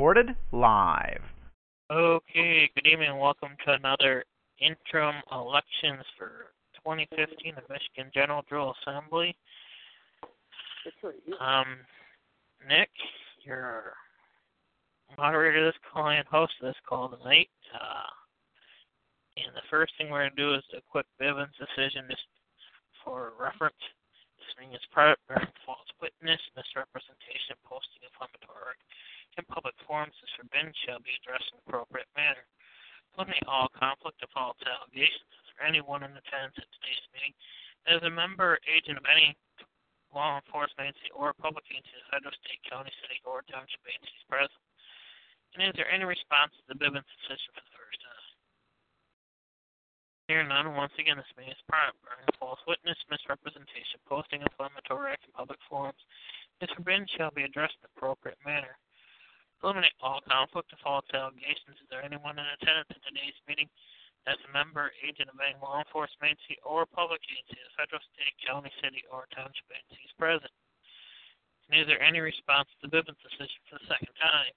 Recorded live. Okay, good evening. Welcome to another interim elections for 2015 the Michigan General Jural Assembly. Um, Nick, your moderator of this call and host of this call tonight. Uh, and the first thing we're going to do is a quick Bivens decision just for reference. This means private bearing false witness, misrepresentation, posting inflammatory in public forums is forbidden shall be addressed in appropriate manner. Eliminate all conflict of false allegations. Is anyone in attendance at today's meeting as a member or agent of any law enforcement agency or public agency of federal, state, county, city, or township agencies present? And is there any response to the Bivens decision for the first time? Here none. Once again, this meeting is. Bearing false witness, misrepresentation, posting inflammatory acts in public forums is forbidden shall be addressed in appropriate manner. Eliminate all conflict of false allegations. Is there anyone in attendance at today's meeting as a member, agent of any law enforcement agency or public agency, the federal, state, county, city, or township present? And is there any response to the Bivens decision for the second time?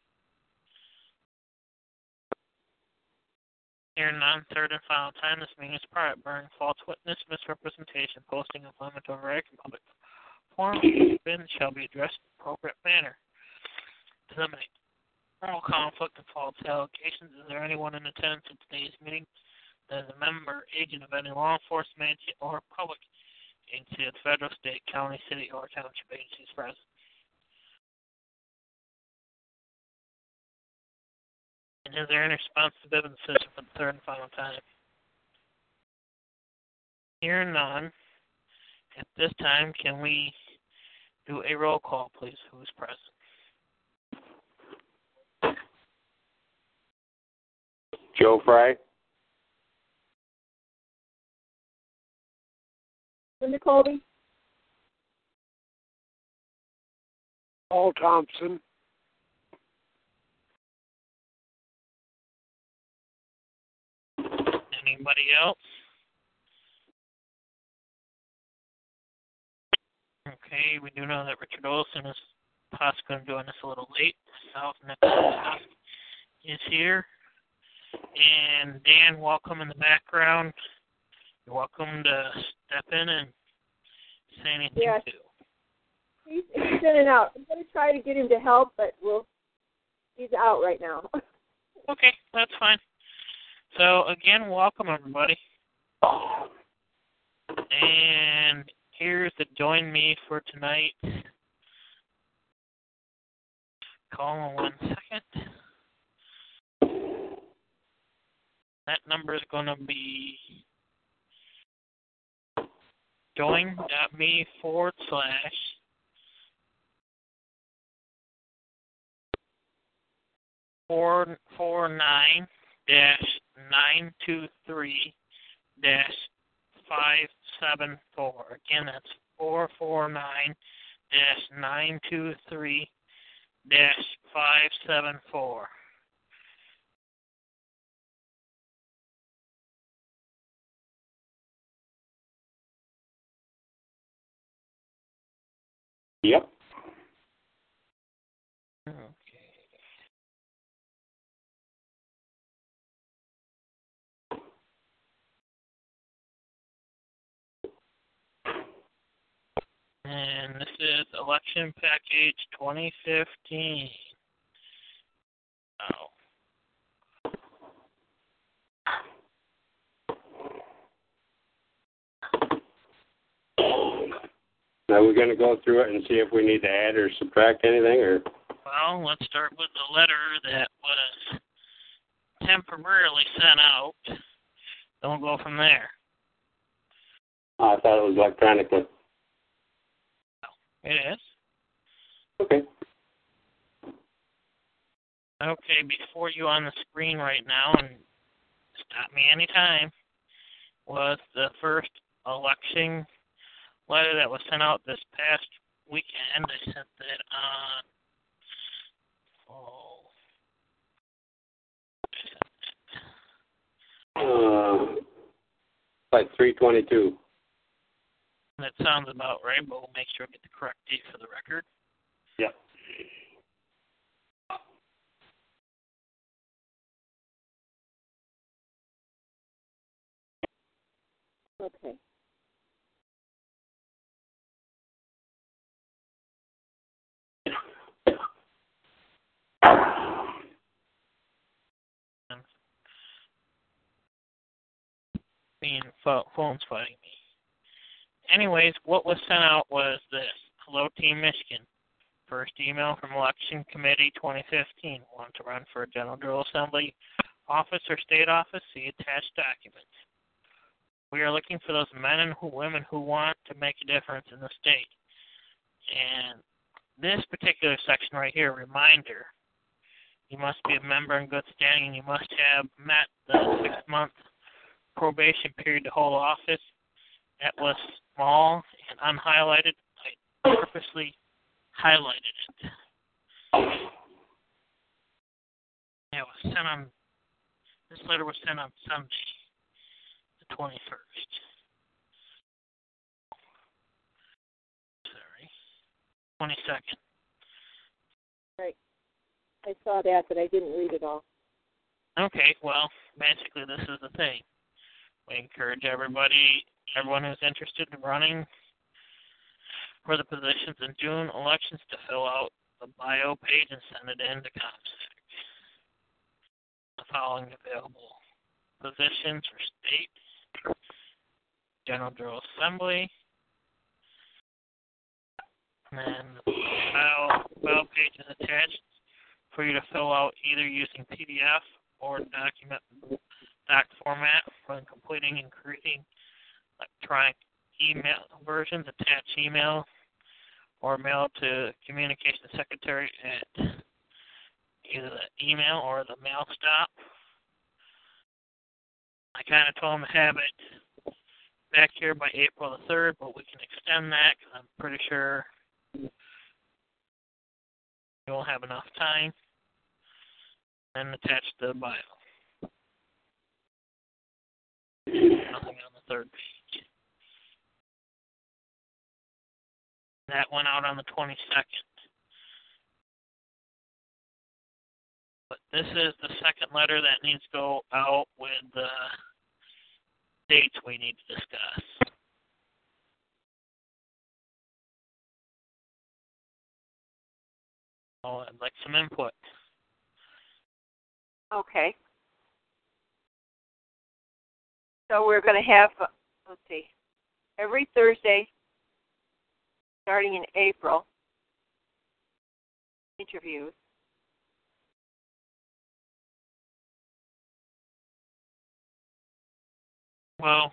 Here none, third and final time, this meeting is private, bearing false witness, misrepresentation, posting inflammatory act in public forum, shall be addressed in appropriate manner. Eliminate all conflict of false allegations. Is there anyone in attendance at today's meeting that is a member, agent of any law enforcement agency or public agency of federal, state, county, city, or township agencies present? And is there any response to Bivens' decision for the third and final time? Here none. At this time, can we do a roll call, please? Who's present? Joe Fry. Linda Colby. Paul Thompson. Anybody else? Okay, we do know that Richard Olson is possibly going to join us a little late. South Nicholas is here. And Dan, welcome in the background. You're welcome to step in and say anything Yeah. too. He's, he's in and out. I'm going to try to get him to help, but we'll. He's out right now. Okay, that's fine. So again, welcome everybody. And here's the join me for tonight. Call in one second. That number is going to be join.me forward slash four four nine dash nine two three dash five seven four. Again, that's four four nine dash nine two three dash five seven four. Yep. Okay. And this is election package 2015. Oh. Now we're going to go through it and see if we need to add or subtract anything, or Well, let's start with the letter that was temporarily sent out. We'll go from there. I thought it was electronically. It is. Okay. Okay, before you on the screen right now, and stop me anytime, was the first election letter that was sent out this past weekend. I sent that on. Oh. Uh, like 322. That sounds about right, but we'll make sure we get the correct date for the record. Yep. Okay. Being pho- phones fighting me. Anyways, what was sent out was this. Hello, Team Michigan. First email from Election Committee 2015. Want to run for a General Jural Assembly office or state office? See attached documents. We are looking for those men and women who want to make a difference in the state. And this particular section right here, reminder, you must be a member in good standing and you must have met the six month probation period to hold office. That was small and unhighlighted. I purposely highlighted it. Yeah, it was sent on. This letter was sent on Sunday, the twenty first. Sorry, twenty second. Right. I saw that, but I didn't read it all. Okay, well, basically this is the thing. We encourage everybody, everyone who's interested in running for the positions in June elections to fill out the bio page and send it in to ComSec. The following available positions for state, General Jural Assembly, and the bio page is attached for you to fill out either using PDF or document doc format when completing and creating electronic email versions, attach email or mail to communication secretary at either the email or the mail stop. I kind of told him to have it back here by April the 3rd, but we can extend that because I'm pretty sure you'll have enough time. And attach the bio. Nothing on the third page. That went out on the 22nd. But this is the second letter that needs to go out with the dates we need to discuss. Oh, I'd like some input. Okay. So we're going to have, uh, let's see, every Thursday, starting in April, interviews. Well,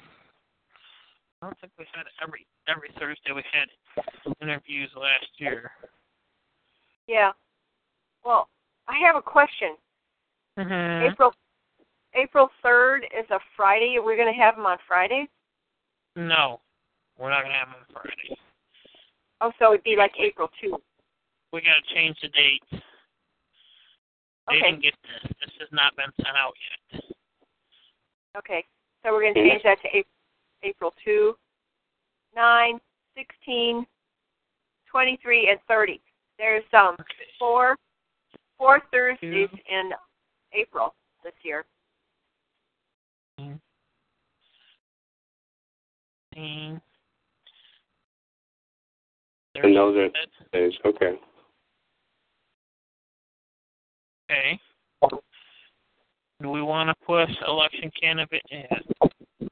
I don't think we had every every Thursday. We had interviews last year. Yeah. Well, I have a question. Mm-hmm. April April third is a Friday. We're going to have them on Fridays. No, we're not gonna have them on Friday. Oh, so it'd be like April two. We gotta change the date. They Okay. didn't get this. This has not been sent out yet. Okay. So we're going to change that to April, April 2, 9, 16, 23, and 30. There's um Okay. four four Thursdays Two. in April this year. Fifteen. And those are days. Okay. Okay. Do we want to push election candidate? Yeah.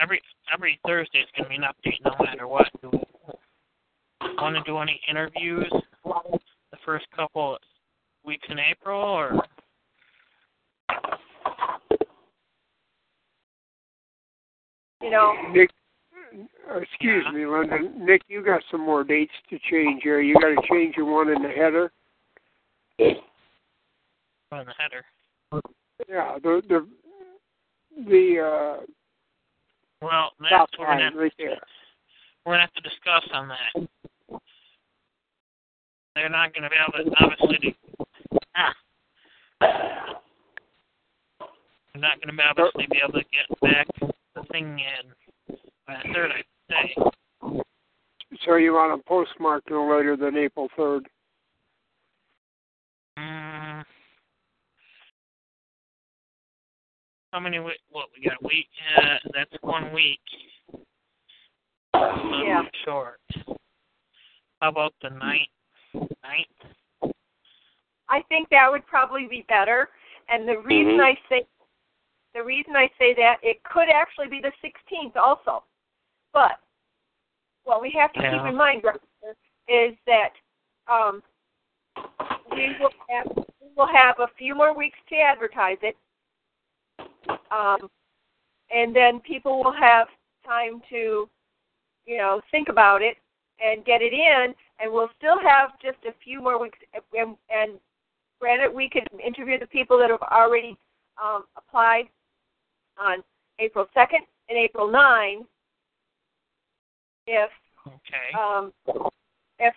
Every every Thursday is going to be an update, no matter what. Do we want to do any interviews the first couple weeks in April, or You know, Nick, excuse Yeah. me, Linda. Nick, you got some more dates to change here. You got to change your one in the header. On the header. Yeah, the the the uh, Well, that's what we're gonna right we're gonna have to discuss on that. They're not gonna be able to obviously to, ah. They're not gonna be obviously be able to get back the thing in by the third I'd say. So you want them postmark no later than April third. Mm. How many week? What we got? A week? Uh, that's one week. So Yeah. Short. How about the ninth? Ninth? I think that would probably be better. And the reason Mhm. I say the reason I say that it could actually be the 16th also. But what we have to keep in mind Roger, is that um, we will have we will have a few more weeks to advertise it. Um, and then people will have time to, you know, think about it and get it in, and we'll still have just a few more weeks. And, and granted, we could interview the people that have already um, applied on April 2nd and April 9 if Okay. um, if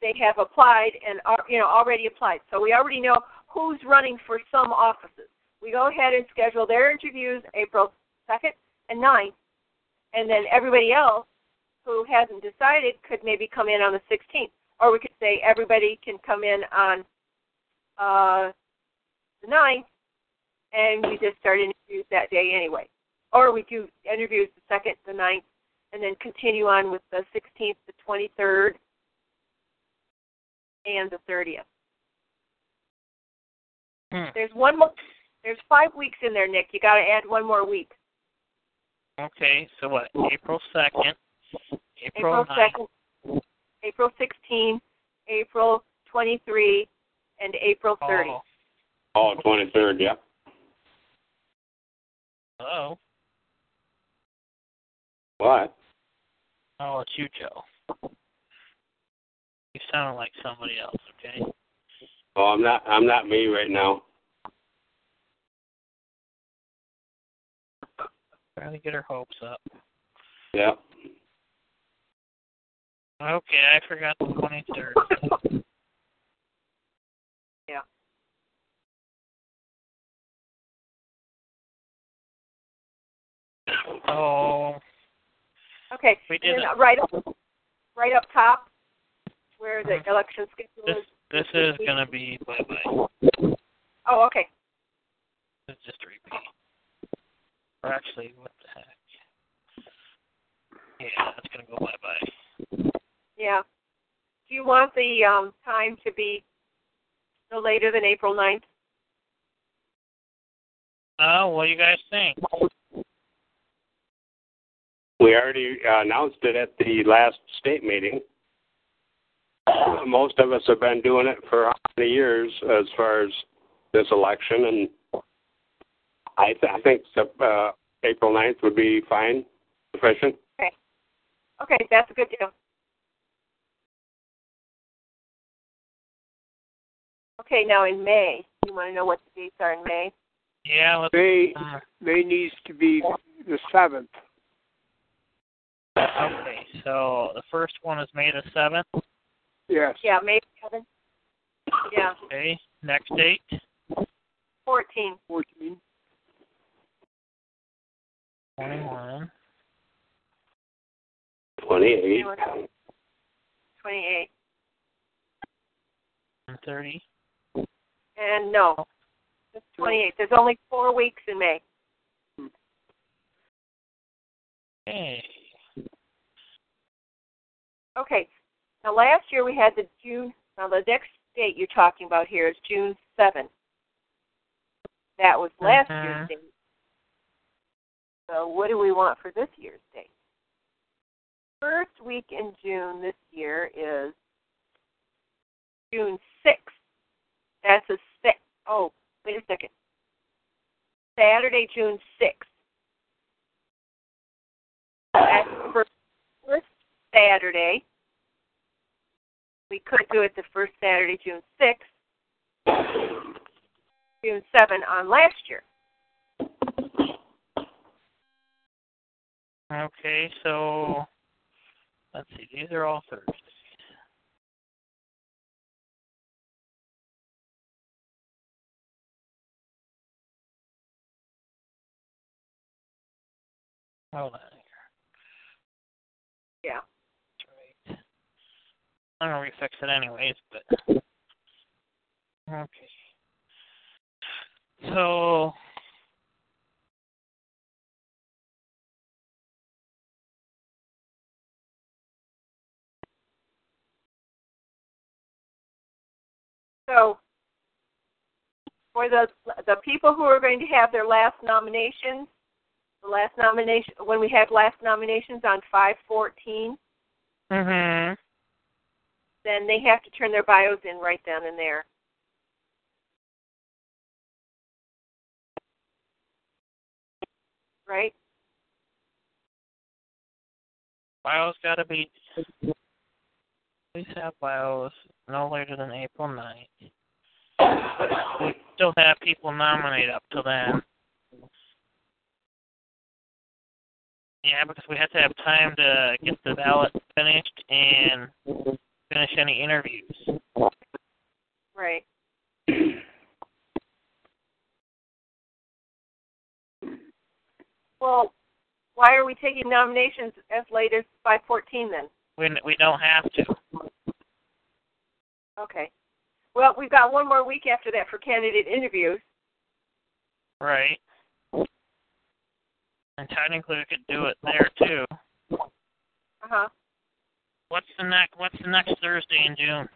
they have applied and are you know already applied. So we already know who's running for some offices. We go ahead and schedule their interviews April 2nd and 9th, and then everybody else who hasn't decided could maybe come in on the 16th. Or we could say everybody can come in on uh, the 9th, and we just start interviews that day anyway. Or we do interviews the 2nd, the 9th, and then continue on with the 16th, the 23rd, and the 30th. Hmm. There's one more. There's five weeks in there, Nick. You got to add one more week. Okay. So what? April second. April April 2nd, April 16, April 23, and April 30. Oh. Oh, 23rd, yeah. Hello. What? Oh, it's you, Joe. You sound like somebody else. Okay. Oh, I'm not. I'm not me right now. Trying to get her hopes up. Yeah. Okay, I forgot the twenty third. Yeah. Oh, Okay. We and did then right up, right up top, where the election schedule this is. this is gonna be bye bye. Oh, okay. It's just a repeat. Or actually, what the heck? Yeah, that's gonna go bye bye. Yeah. Do you want the um, time to be no later than April 9th? Oh, what do you guys think? We already uh, announced it at the last state meeting. Most of us have been doing it for how many years as far as this election, and I, th- I think uh, April 9th would be fine, sufficient. Okay, that's a good deal. Okay, now in May, you want to know what the dates are in May? Yeah, let's. May Uh, May needs to be the seventh. Okay, so the first one is May the seventh. Yes. Yeah, May 7th. Yeah, Okay, next date. 14. Fourteen. Twenty-one. 28. 28. and Thirty. And no, it's 28. There's only four weeks in May. Okay. Okay. Now last year we had the June. Now the next date you're talking about here is June 7th. That was last Mhm. year's date. So what do we want for this year's date? First week in June this year is June 6th. That's a six. Oh, wait a second. Saturday, June 6th. That's the first Saturday. We could do it the first Saturday, June 6th, June 7 on last year. Okay, so let's see. These are all Thursdays. Hold on here. Yeah. That's right. I'm gonna refix it anyways, but okay. So So for the the people who are going to have their last nominations, the last nomination when we have last nominations on five fourteen, mhm. Then they have to turn their bios in right then and there. Right? Bios gotta be please have bios no later than April 9th. We still have people nominate up to then. Yeah, because we have to have time to get the ballot finished and finish any interviews. Right. Well, why are we taking nominations as late as 514 then? We we don't have to. Okay. Well, we've got one more week after that for candidate interviews. Right. And technically we could do it there too. Uh huh. What's the next what's the next Thursday in June?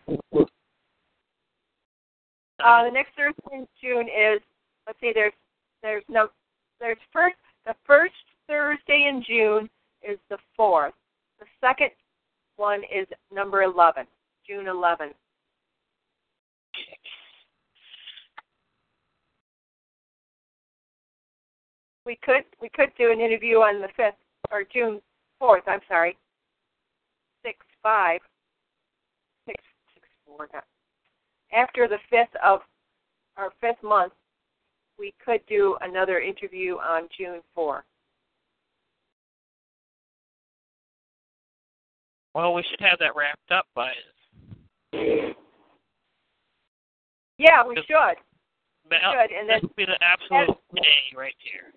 Uh, the next Thursday in June is let's see, there's there's no there's first the first Thursday in June is the fourth. The second one is number eleven, June eleventh. We could we could do an interview on the fifth or June fourth. I'm sorry. Five. Six six four. Not. After the fifth of our fifth month, we could do another interview on June four. Well, we should have that wrapped up by Yeah, we Just- should. Good, and this then- would be the absolute day right here.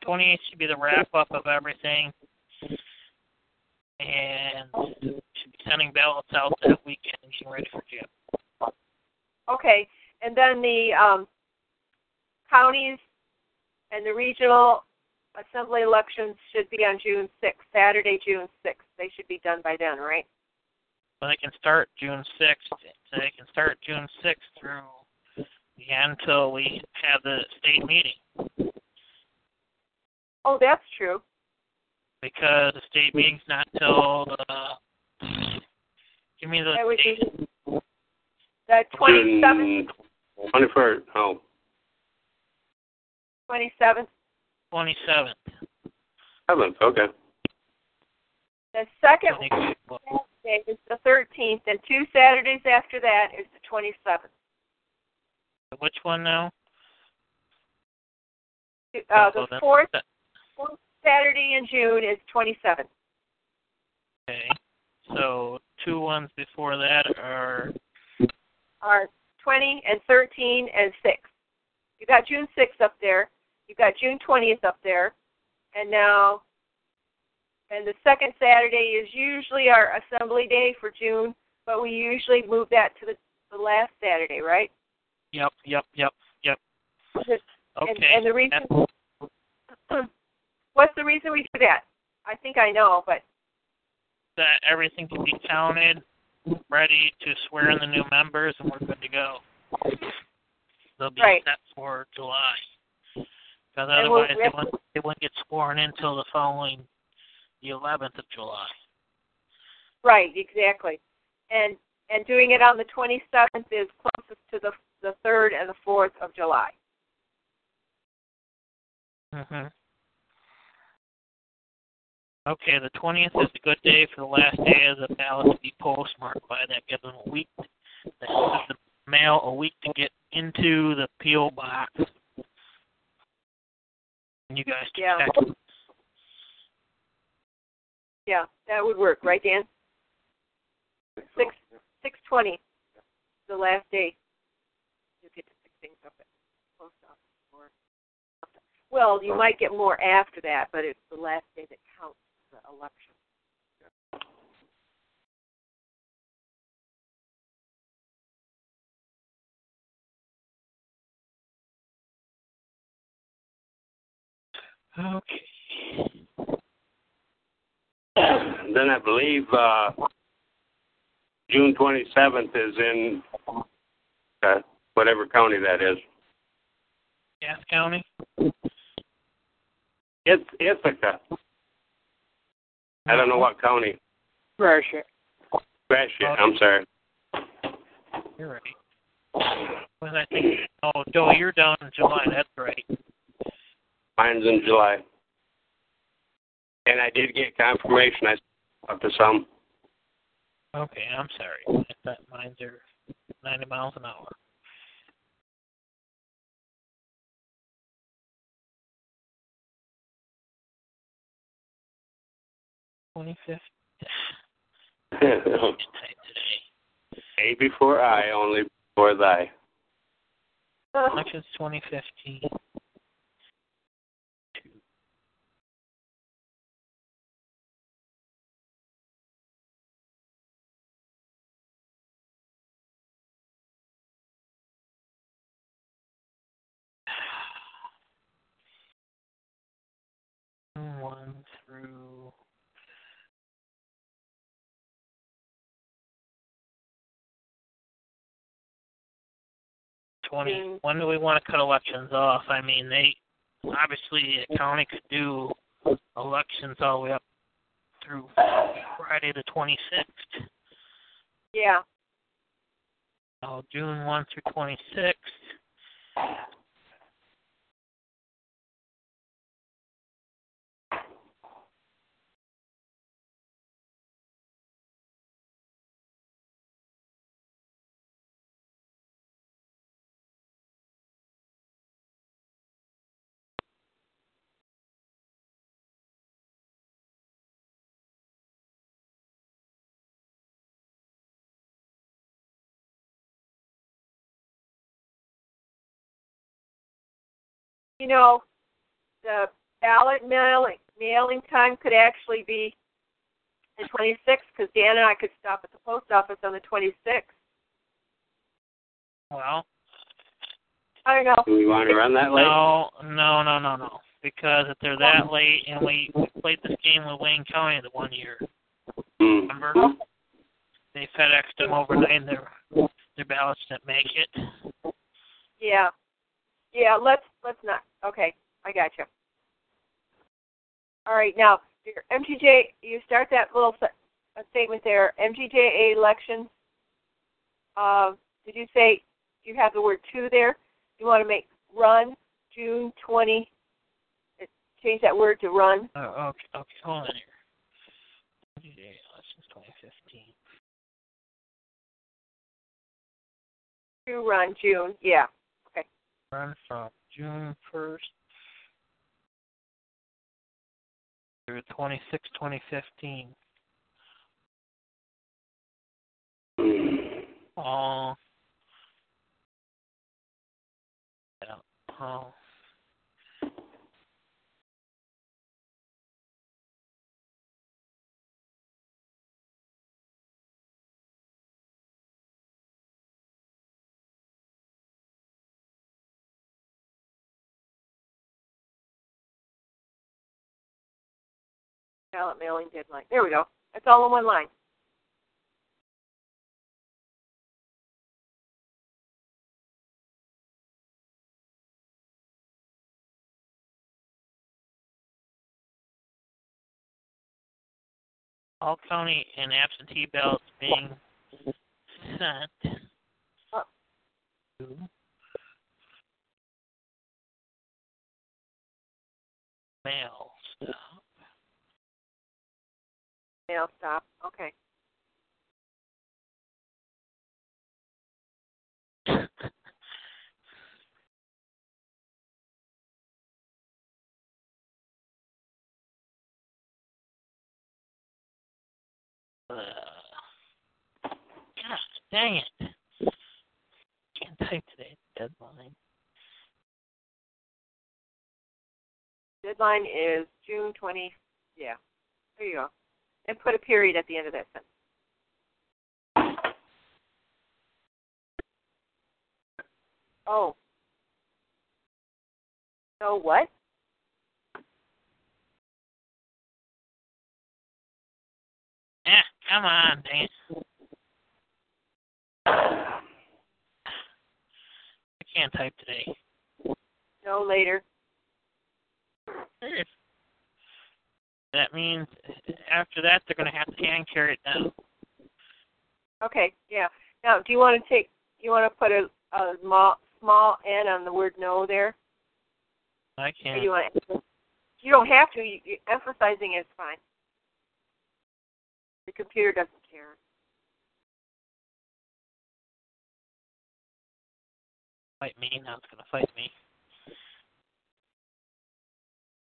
Twenty eighth should be the wrap up of everything, and should be sending ballots out that weekend and getting ready for June. Okay, and then the um, counties and the regional assembly elections should be on June sixth, Saturday, June sixth. They should be done by then, right? But they can start June sixth. They can start June sixth through the end until we have the state meeting. Oh, that's true. Because the state meeting's not till the. Give me the date. the twenty seventh, Twenty first. Oh, twenty seventh. Twenty seventh. seventh. Okay. The second Saturday is the thirteenth, and two Saturdays after that is the twenty seventh. Which one now? Uh, the that's- fourth, that- fourth Saturday in June is twenty seventh. Okay. So two ones before that are are 20 and 13 and 6. You got June 6th up there. You got June 20th up there. And now, and the second Saturday is usually our assembly day for June, but we usually move that to the, the last Saturday, right? yep, yep, yep, yep. And- Okay. and the reason- What's the reason we do that? I think I know, but that everything can be counted, ready to swear in the new members, and we're good to go. They'll be Right. set for July. Because And we'll- otherwise, they wouldn't, they wouldn't get sworn in until the following, the 11th of July. right, exactly. And and doing it on the 27th is closest to the the 3rd and the 4th of July. hmm Okay, the 20th is a good day for the last day of the ballot to be postmarked by. That gives them a week. That gives the mail a week to get into the PO box. And you guys can Yeah. check. Yeah, that would work, right, Dan? Six six twenty, the last day. You get to pick things up at the post office. Or, well, you might get more after that, but it's the last day that counts election. Okay. Then I believe uh, June 27th is in uh, whatever county that is. Cass County. It's Ithaca. I don't know what county. Russia. Gratiot, I'm sorry. You're right. Well, I think. Oh, Joe, you're down in July. That's right. Mine's in July. And I did get confirmation. I talked to some. Okay, I'm sorry. I thought mine's are 90 miles an hour. Twenty fifth. today. A before I, only before thy. Elections twenty fifteen. One through 20. Mm. When do we want to cut elections off? I mean, they obviously a county could do elections all the way up through Friday the 26th. Yeah. So June 1 through 26th. You know, the ballot mailing mailing time could actually be the 26th because Dan and I could stop at the post office on the 26th. Well, I don't know. Do we want to run that late? no, no, no, no, no. Because if they're that late, and we, we played this game with Wayne County the one year, Hmm. remember? They FedExed them overnight, and their their ballots didn't make it. Yeah. Yeah, let's let's not. Okay, I got you. All right, now your MTJ, you start that little uh, statement there. MTJA elections. Uh, did you say you have the word two there? You want to make run June twenty. uh, Change that word to run. Oh, okay, okay, hold on here. Yeah, elections 2015. To run June. Yeah. Run from June 1st through 26, 2015. Hmm. All. Yeah, all. Ballot mailing deadline. There we go. That's all in one line. all county and absentee ballots being sent Oh. to mail stop Mail stop. Okay. Uh, gosh, dang it. Can't type today. Deadline. Deadline is June 20. Yeah. There you go. And put a period at the end of that sentence. Oh. So what? Yeah, come on, dang it. I can't type today. No later. That means after that they're going to have to hand carry it down. Okay. Yeah. Now, do you want to take? Do You want to put a, a small small n on the word no there? I can't. you want? To, you don't have to. You, emphasizing is fine. The computer doesn't care. fight me. Now it's going to fight me.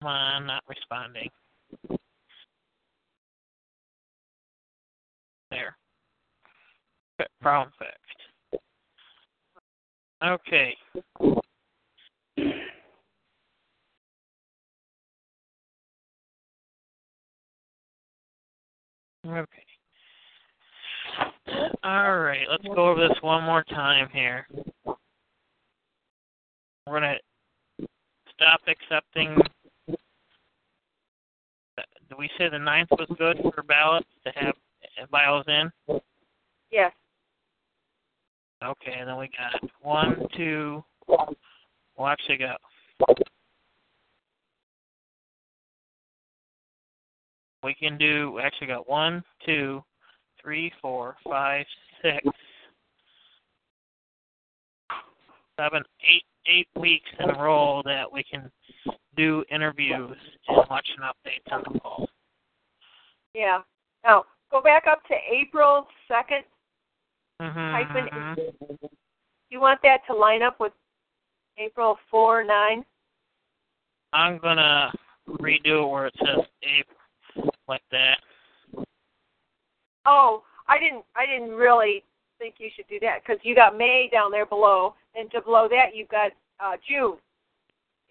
Come on, not responding. There. Problem fixed. Okay. Okay. All right, let's go over this one more time here. We're gonna stop accepting. Do we say the ninth was good for ballots to have bios in? Yes. Okay, and then we got one, two. Well, actually got. We can do. We actually got one, two, three, four, five, six, seven, eight, eight weeks in a row that we can do interviews and election updates on the call. Yeah. Now go back up to April second. Mm-hmm, Hyphen mhm. You want that to line up with April four nine? I'm gonna redo it where it says April, like that. Oh, I didn't. I didn't really think you should do that because you got May down there below, and to below that you've got uh, June,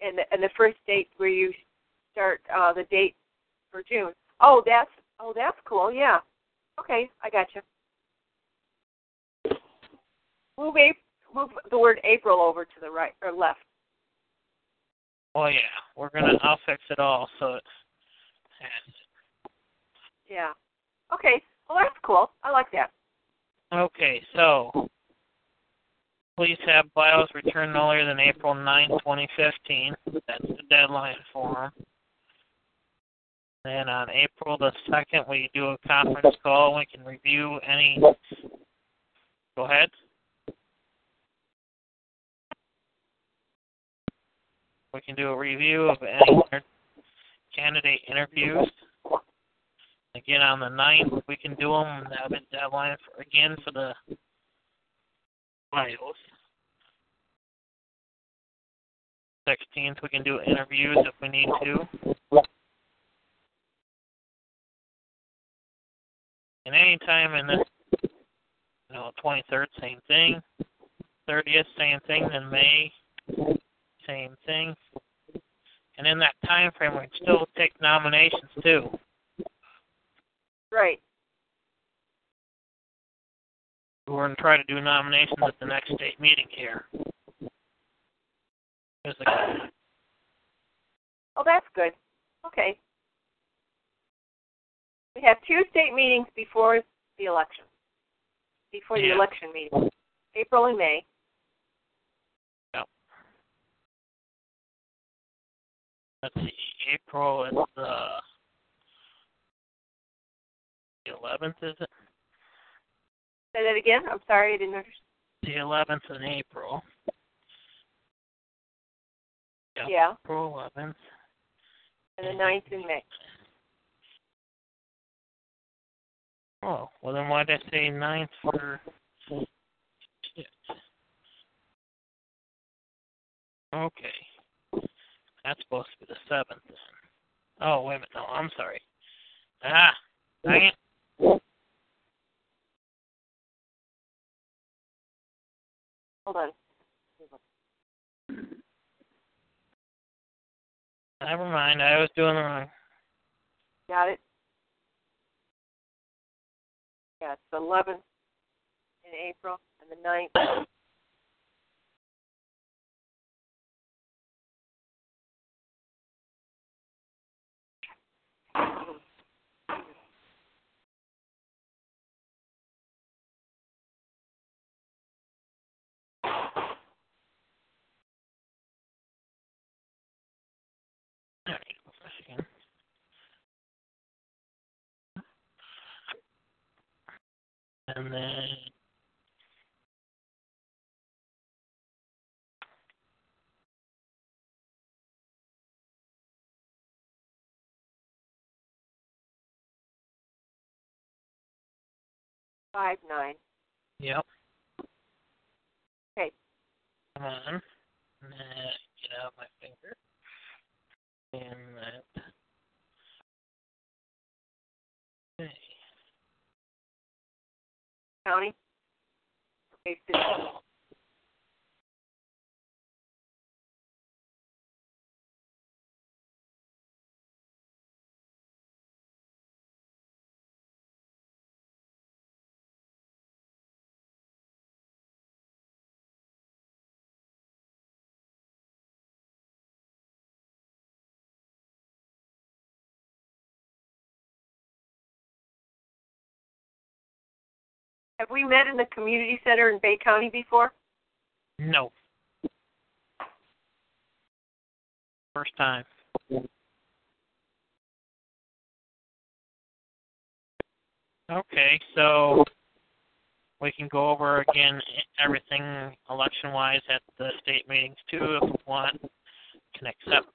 and the, and the first date where you start uh, the date for June. Oh, that's oh that's cool. Yeah. Okay, I got you. Move April, move the word April over to the right or left. Oh yeah, we're gonna. I'll fix it all so it has. Yeah. Okay. Well, that's cool. I like that. Okay, so please have bios returned no later than April 9, 2015. That's the deadline for them. Then on April the 2nd, we do a conference call. We can review any. Go ahead. We can do a review of any candidate interviews. Again, on the 9th, we can do them. and a deadline for, again for the bios. 16th, we can do interviews if we need to. And any time in this, you know, 23rd, same thing. 30th, same thing. Then May, same thing. And in that time frame, we can still take nominations too. Right. We're going to try to do nominations at the next state meeting here. Oh, that's good. Okay. We have two state meetings before the election. Before the election meeting. April and May. Let's see, April is the the 11th, is it? Say that again. I'm sorry, I didn't understand. The 11th in April. Yep. Yeah. April 11th. And the 9th in May. Oh, well then why did I say 9th for shit. Okay. That's supposed to be the seventh then. Oh, wait a minute, no, I'm sorry. Ah, dang it. Hold on. Never mind, I was doing the wrong. Got it? Yeah, it's the 11th in April and the 9th. I need to go fresh again. And then Five nine. Yep. Okay. Come on. Uh, get out my finger. And that. Okay. County. Okay, Have we met in the community center in Bay County before? No. First time. Okay, so we can go over again everything election wise at the state meetings too if we want. Can accept.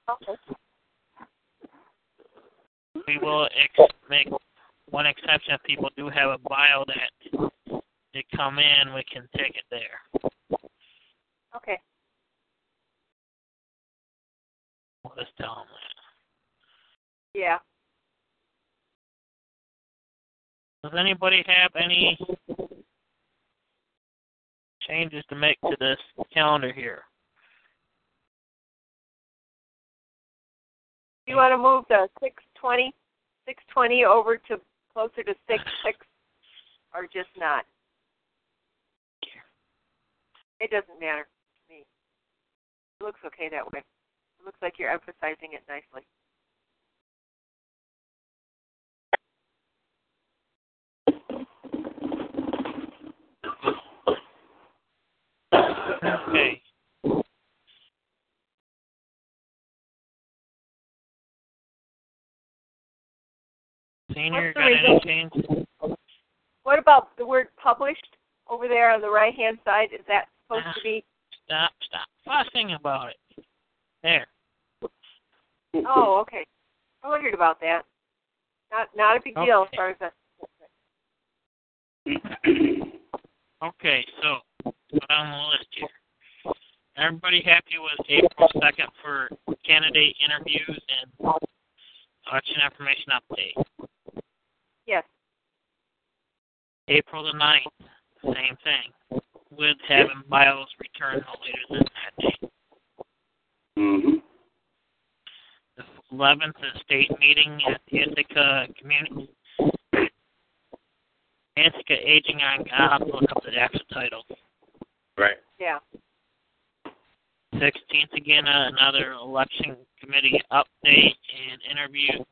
We will ex- make one exception if people do have a bio that come in, we can take it there. Okay. We'll just tell them that. Yeah. Does anybody have any changes to make to this calendar here? You want to move the 620, 620 over to closer to 6 6 or just not? It doesn't matter to me. It looks okay that way. It looks like you're emphasizing it nicely. Okay. Senior, What's the got any change? What about the word published over there on the right hand side? Is that supposed to be? Stop, stop fussing about it. There. Oh, okay. I wondered about that. Not not a big deal as Okay. far as that. Okay, so put on the list here. Everybody happy with April second for candidate interviews and election information update. Yes. April the ninth, same thing. With having bios returned no later than that date. Mm-hmm. The eleventh is state meeting at the Ithaca Community Ithaca Aging on I'll have to look up the actual title. Right. Yeah. Sixteenth again, uh, another election committee update and interview.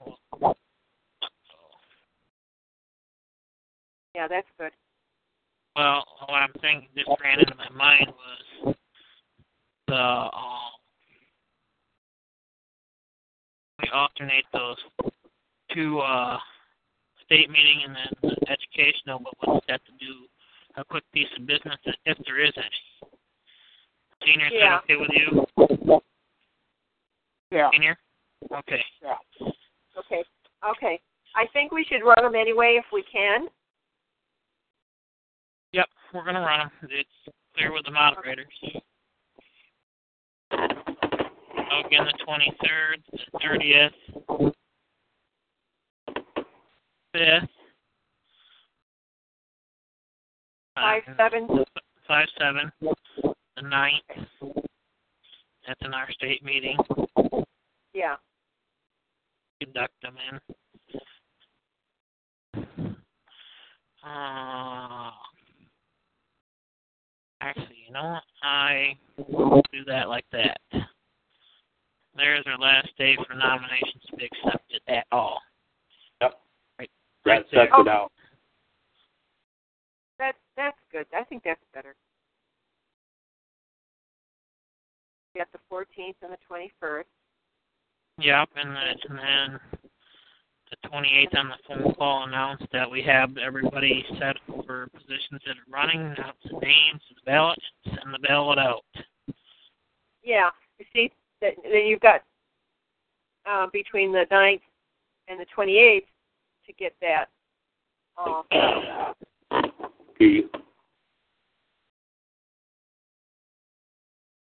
Yeah, that's good. Well, what I'm thinking just ran into my mind was the um, we alternate those two uh state meeting and then the educational, but what's that to do a quick piece of business if there is any. Senior, is Yeah. that okay with you? Yeah. Senior? Okay. Yeah. Okay. Okay. I think we should run them anyway if we can. We're gonna run them. It's clear with the moderators. So again, the 23rd, the 30th, 5th, Five seven. five seven, the ninth. That's in our state meeting. Yeah. Conduct them in. Uh, actually, you know what? I will do that like that. There's our last day for nominations to be accepted at all. Yep. Right, That right sets there. it oh. out. That that's good. I think that's better. We got the 14th and the 21st. Yep, and then, and then the 28th on the phone call announced that we have everybody set for positions that are running, announce the names, the ballot, send the ballot out. Yeah. You see that then you've got uh, between the 9th and the 28th to get that. Uh, Key.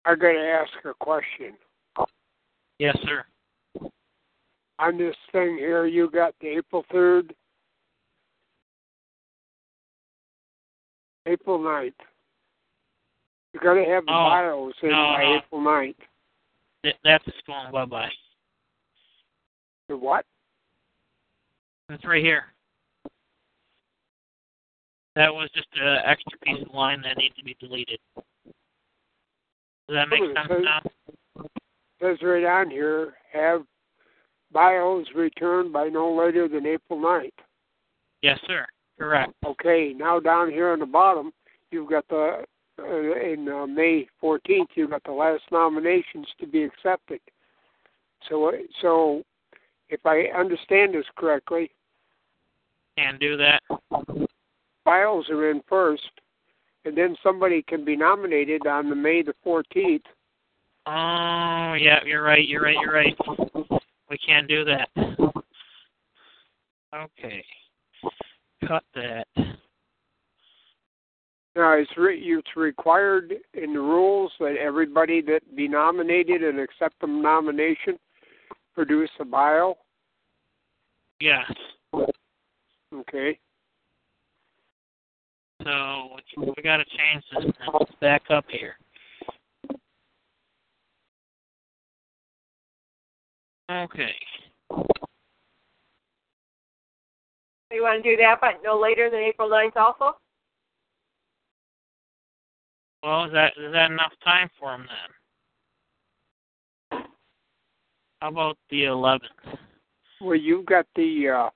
I got to ask a question. Yes, sir. On this thing here, you got the April 3rd, April 9th. You got to have the Oh, bios in no, by no. April 9th. Th- That's going bye bye. The what? That's right here. That was just an extra piece of line that needs to be deleted. Does that make sense says- now? says right on here, have bios returned by no later than April 9th. Yes, sir. Correct. Okay, now down here on the bottom, you've got the, uh, in uh, May 14th, you've got the last nominations to be accepted. So, uh, so if I understand this correctly, Can do that. Files are in first, and then somebody can be nominated on the May the 14th. Oh, yeah, you're right, you're right, you're right. We can't do that. Okay. Cut that. Now, it's, re- it's required in the rules that everybody that be nominated and accept the nomination produce a bio. Yes. Okay. So we, got to change this. Now. Let's back up here. Okay. you want to do that, but no later than April 9th also? Well, is that is that enough time for him then? How about the 11th? Well, you've got the uh,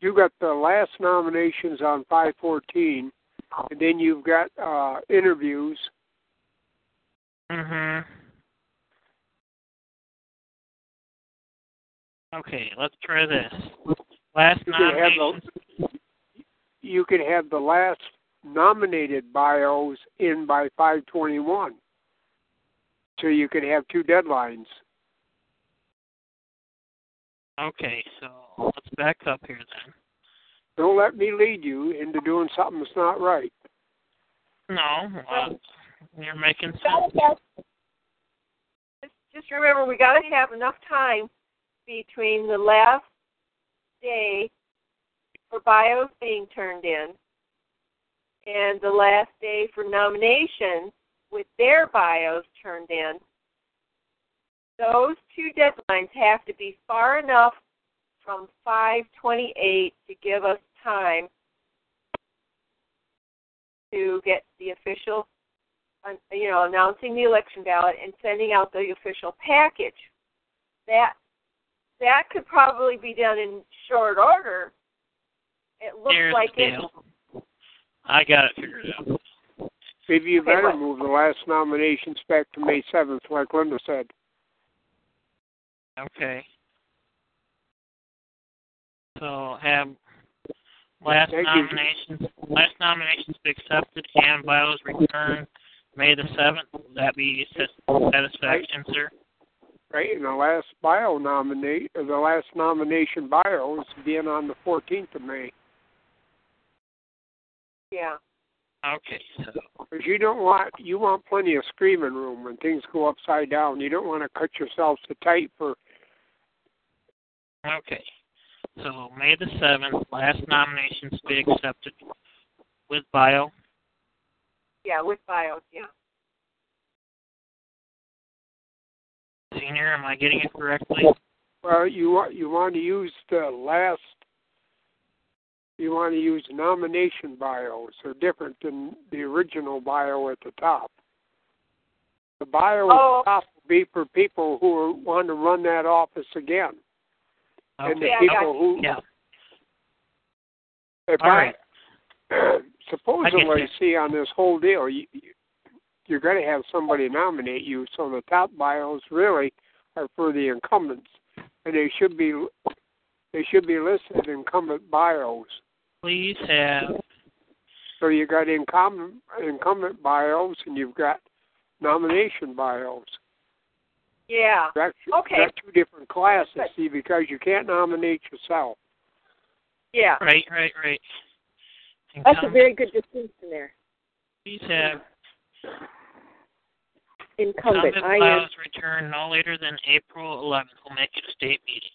you got the last nominations on 514, and then you've got uh, interviews. Mhm. Okay, let's try this. Last You can have the you can have the last nominated bios in by 521, so you can have two deadlines. Okay, so let's back up here then. Don't let me lead you into doing something that's not right. No, well, you're making sense. Just, just remember, we got to have enough time between the last day for bios being turned in and the last day for nominations with their bios turned in. Those two deadlines have to be far enough from 528 to give us time to get the official, you know, announcing the election ballot and sending out the official package. That that could probably be done in short order. It looks Here's like it. I got it figured out. Maybe you better what? move the last nominations back to May 7th, like Linda said. Okay. So have last Thank you. nominations last nominations be accepted and bios returned May the seventh. Will that be sat- satisfaction, sir? Right, and the last bio nominate, or the last nomination bio is being on the 14th of May. Yeah. Okay, so Because you don't want you want plenty of screaming room when things go upside down. You don't want to cut yourself too tight for okay, so May the seventh, last nominations to be accepted with bio. Yeah, with bio. Yeah. Senior, am I getting it correctly? well you want you want to use the last you want to use nomination bios. They're different than the original bio at the top. The bio Oh. at the oh. top will be for people who want to run that office again. And the Yeah, people who Yeah. if All I, right. Supposedly, see on this whole deal, you, you- you're going to have somebody nominate you. So the top bios really are for the incumbents, and they should be they should be listed incumbent bios. Please have So you got incumbent incumbent bios, and you've got nomination bios. Yeah. That's Okay. got two different classes. Good. See, because you can't nominate yourself. Yeah. right, right, right. That's a very good distinction there. Please have Incumbent. incumbent I am. files returned no later than April 11th. We'll make it a state meeting.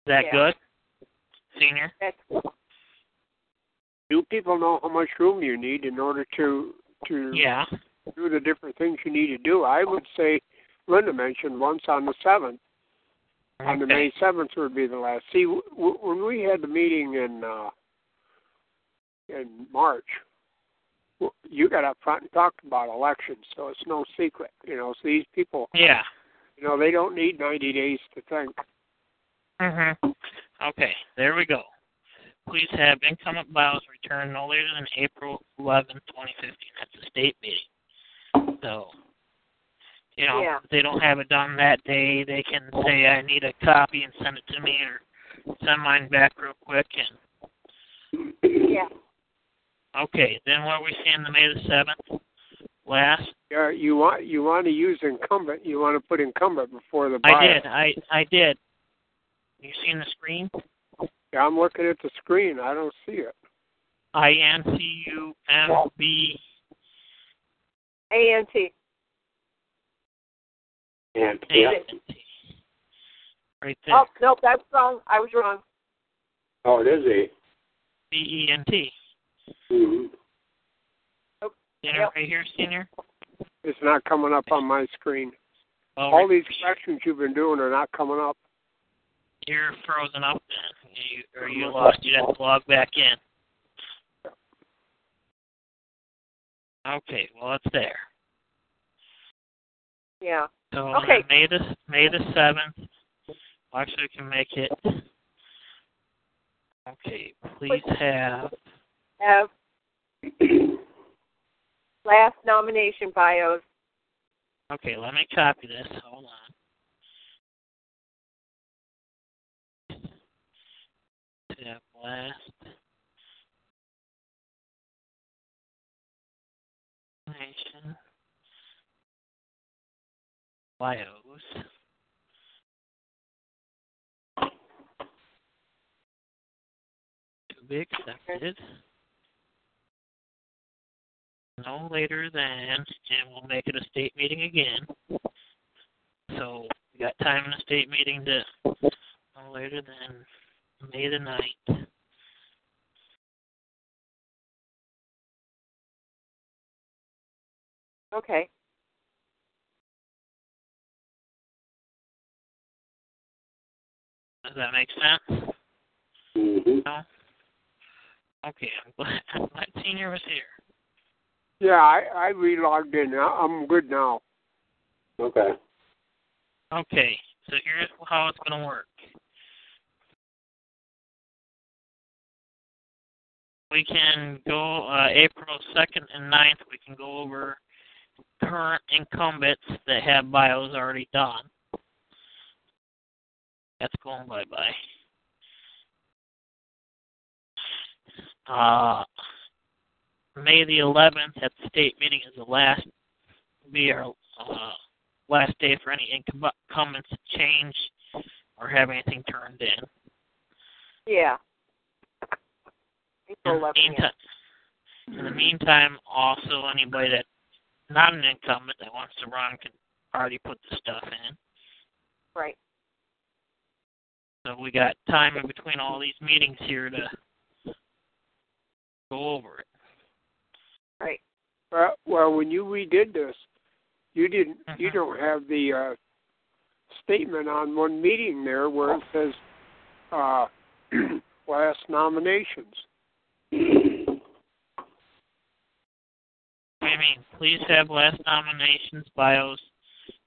Is that Yeah. good, Senior? That's Do people know how much room you need in order to to Yeah. do the different things you need to do. I would say Linda mentioned once on the seventh. On the May seventh would be the last. See, w- w- when we had the meeting in uh, in March, w- you got up front and talked about elections, so it's no secret. You know, so these people, Yeah. you know, they don't need ninety days to think. Mm-hmm. Okay, there we go. Please have incumbent bios returned no later than April 11, 2015. That's a state meeting. So, you know, Yeah. if they don't have it done that day, they can say, I need a copy and send it to me or send mine back real quick. And yeah. Okay, then what are we seeing the May the 7th? Last? Yeah, you want you want to use incumbent. You want to put incumbent before the. I did. I I did. You seen the screen? Yeah, I'm looking at the screen. I don't see it. I N C U M B A N T. And A yeah. Right there. Oh nope, that's wrong. I was wrong. Oh, it is a. B E N T. mhm. Senior Yep. right here, senior. It's not coming up on my screen. Oh, All right. these questions you've been doing are not coming up. You're frozen up then. You, or you lost. You'd have to log back in. Okay, well it's there. Yeah. So Okay. May the May the seventh. Well, actually, we can make it. Okay, please have. Have last nomination bios. Okay, let me copy this. Hold on. Tab last. Nation. Bios. To be accepted. No later than, and we'll make it a state meeting again. So we got time in the state meeting to no later than May the ninth. Okay. Does that make sense? Mm-hmm. No? Okay, I'm glad, I'm glad senior was here. Yeah, I I relogged in. I- I'm good now. Okay. Okay, so here's how it's going to work. We can go uh, April 2nd and 9th, we can go over current incumbents that have bios already done. That's going bye bye. Uh, May the 11th at the state meeting is the last, be our uh, last day for any incumbents to change or have anything turned in. Yeah. In the meantime, In the meantime, also anybody that not an incumbent that wants to run can already put the stuff in. Right. So we got time in between all these meetings here to go over it. Right. Well, well, when you redid this, you didn't. You Mhm. don't have the uh, statement on one meeting there where it says uh, last nominations. I mean? Please have last nominations bios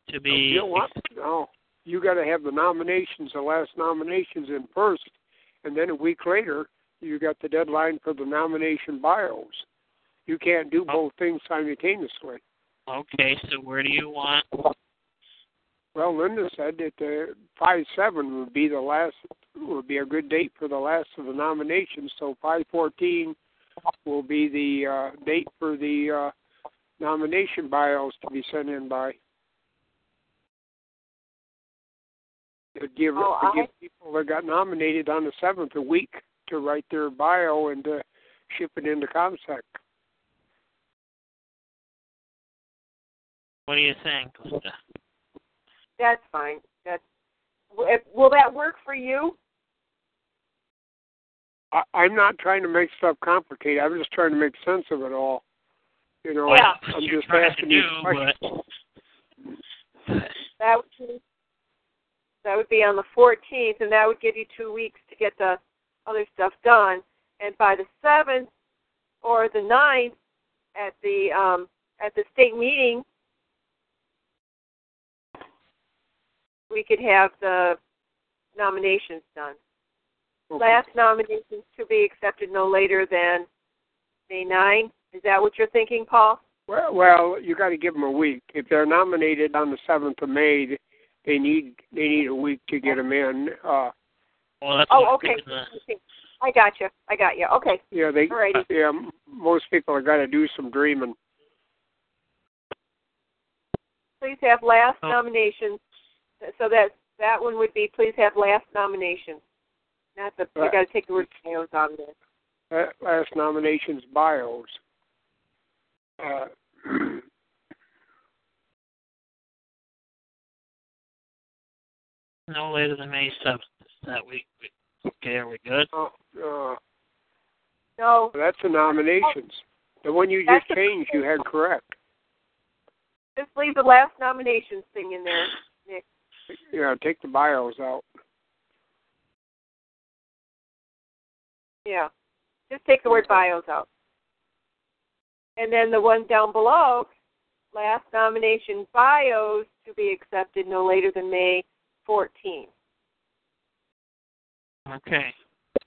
to be. You don't want no. You got to have the nominations, the last nominations in first, and then a week later you got the deadline for the nomination bios. You can't do both things simultaneously. Okay, so where do you want? Well, Linda said that the five seven would be the last would be a good date for the last of the nominations. So five fourteen will be the uh, date for the uh, nomination bios to be sent in by. To give Oh, to I- give people that got nominated on the seventh a week to write their bio and to ship it into ComSec. What do you think, Linda? That's fine. That's will that work for you? I, I'm not trying to make stuff complicated. I'm just trying to make sense of it all. You know, Yeah. I'm, I'm just trying to asking do, these questions. but That would be, that would be on the 14th, and that would give you two weeks to get the other stuff done. And by the 7th or the 9th at the um, at the state meeting, we could have the nominations done. Okay. Last nominations to be accepted no later than May 9. Is that what you're thinking, Paul? Well, well, you got to give them a week. If they're nominated on the seventh of May, they need they need a week to get them in. Uh, well, that's Oh, okay. I got you. I got you. Okay. yeah, they Alrighty. yeah. Most people are got to do some dreaming. please have last Oh. nominations. So that that one would be please have last nominations. Not the you Right. got to take the word bios on there. Uh, last nominations bios. Uh, no later than May seventh that week. Okay, are we good? uh, uh, No, that's the nominations. The one you That's just the- changed, you had correct. just leave the last nominations thing in there, Nick. Yeah, take the bios out. Yeah, just take the word bios out. And then the one down below, last nomination bios to be accepted no later than May 14. Okay,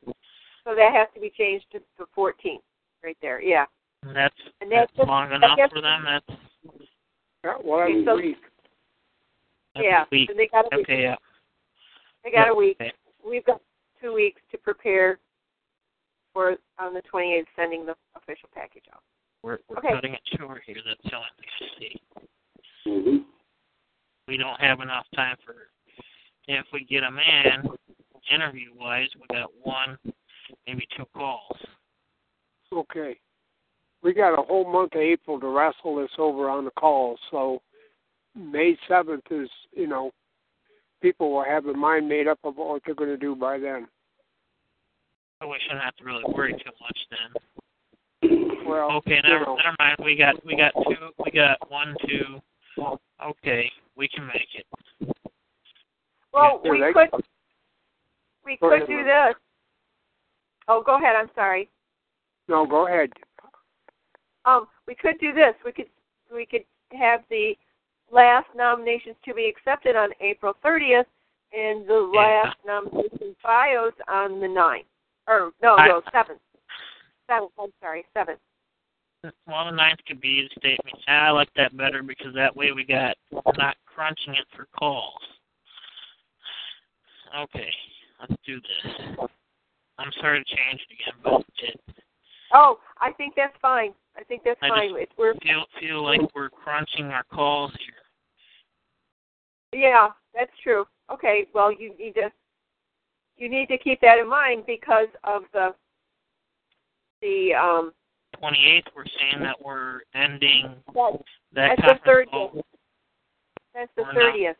So that has to be changed to the 14th, right there. Yeah. and that's And that's that's just- long enough gets- for them. That's, Yeah, well, that's Okay, a so- week. That's yeah. week. And they got a week. Okay, yeah. They got Yep. a week. We've got two weeks to prepare for on the 28th sending the official package out. We're we're Okay. cutting it short here. That's the only thing I see. Mm-hmm. We don't have enough time for. If we get a man, interview wise, we got one, maybe two calls. Okay. We got a whole month of April to wrestle this over on the call, so May seventh is, you know, people will have their mind made up about what they're going to do by then. So we shouldn't have to really worry too much then. Well, Okay, you never know, never mind. We got we got two. We got one, two. Okay, we can make it. Well, Yeah, we they- could we Go could ahead, do Lynn. this. Oh, go ahead. I'm sorry. no, go ahead. Um, we could do this. We could we could have the last nominations to be accepted on April 30th, and the Yeah. last nomination bios on the 9th. Or no, I- no, seventh. Seventh. I'm sorry, seventh. Well, the ninth could be the statement. I like that better because that way we got not crunching it for calls. Okay, let's do this. I'm sorry to change it again, but it Oh, I think that's fine. I think that's I fine. It's, we're feel feel like we're crunching our calls here. Yeah, that's true. Okay, well you need to you need to keep that in mind because of the the um 28th, we're saying that we're ending That's, that That's the 30th. call. that's the thirtieth.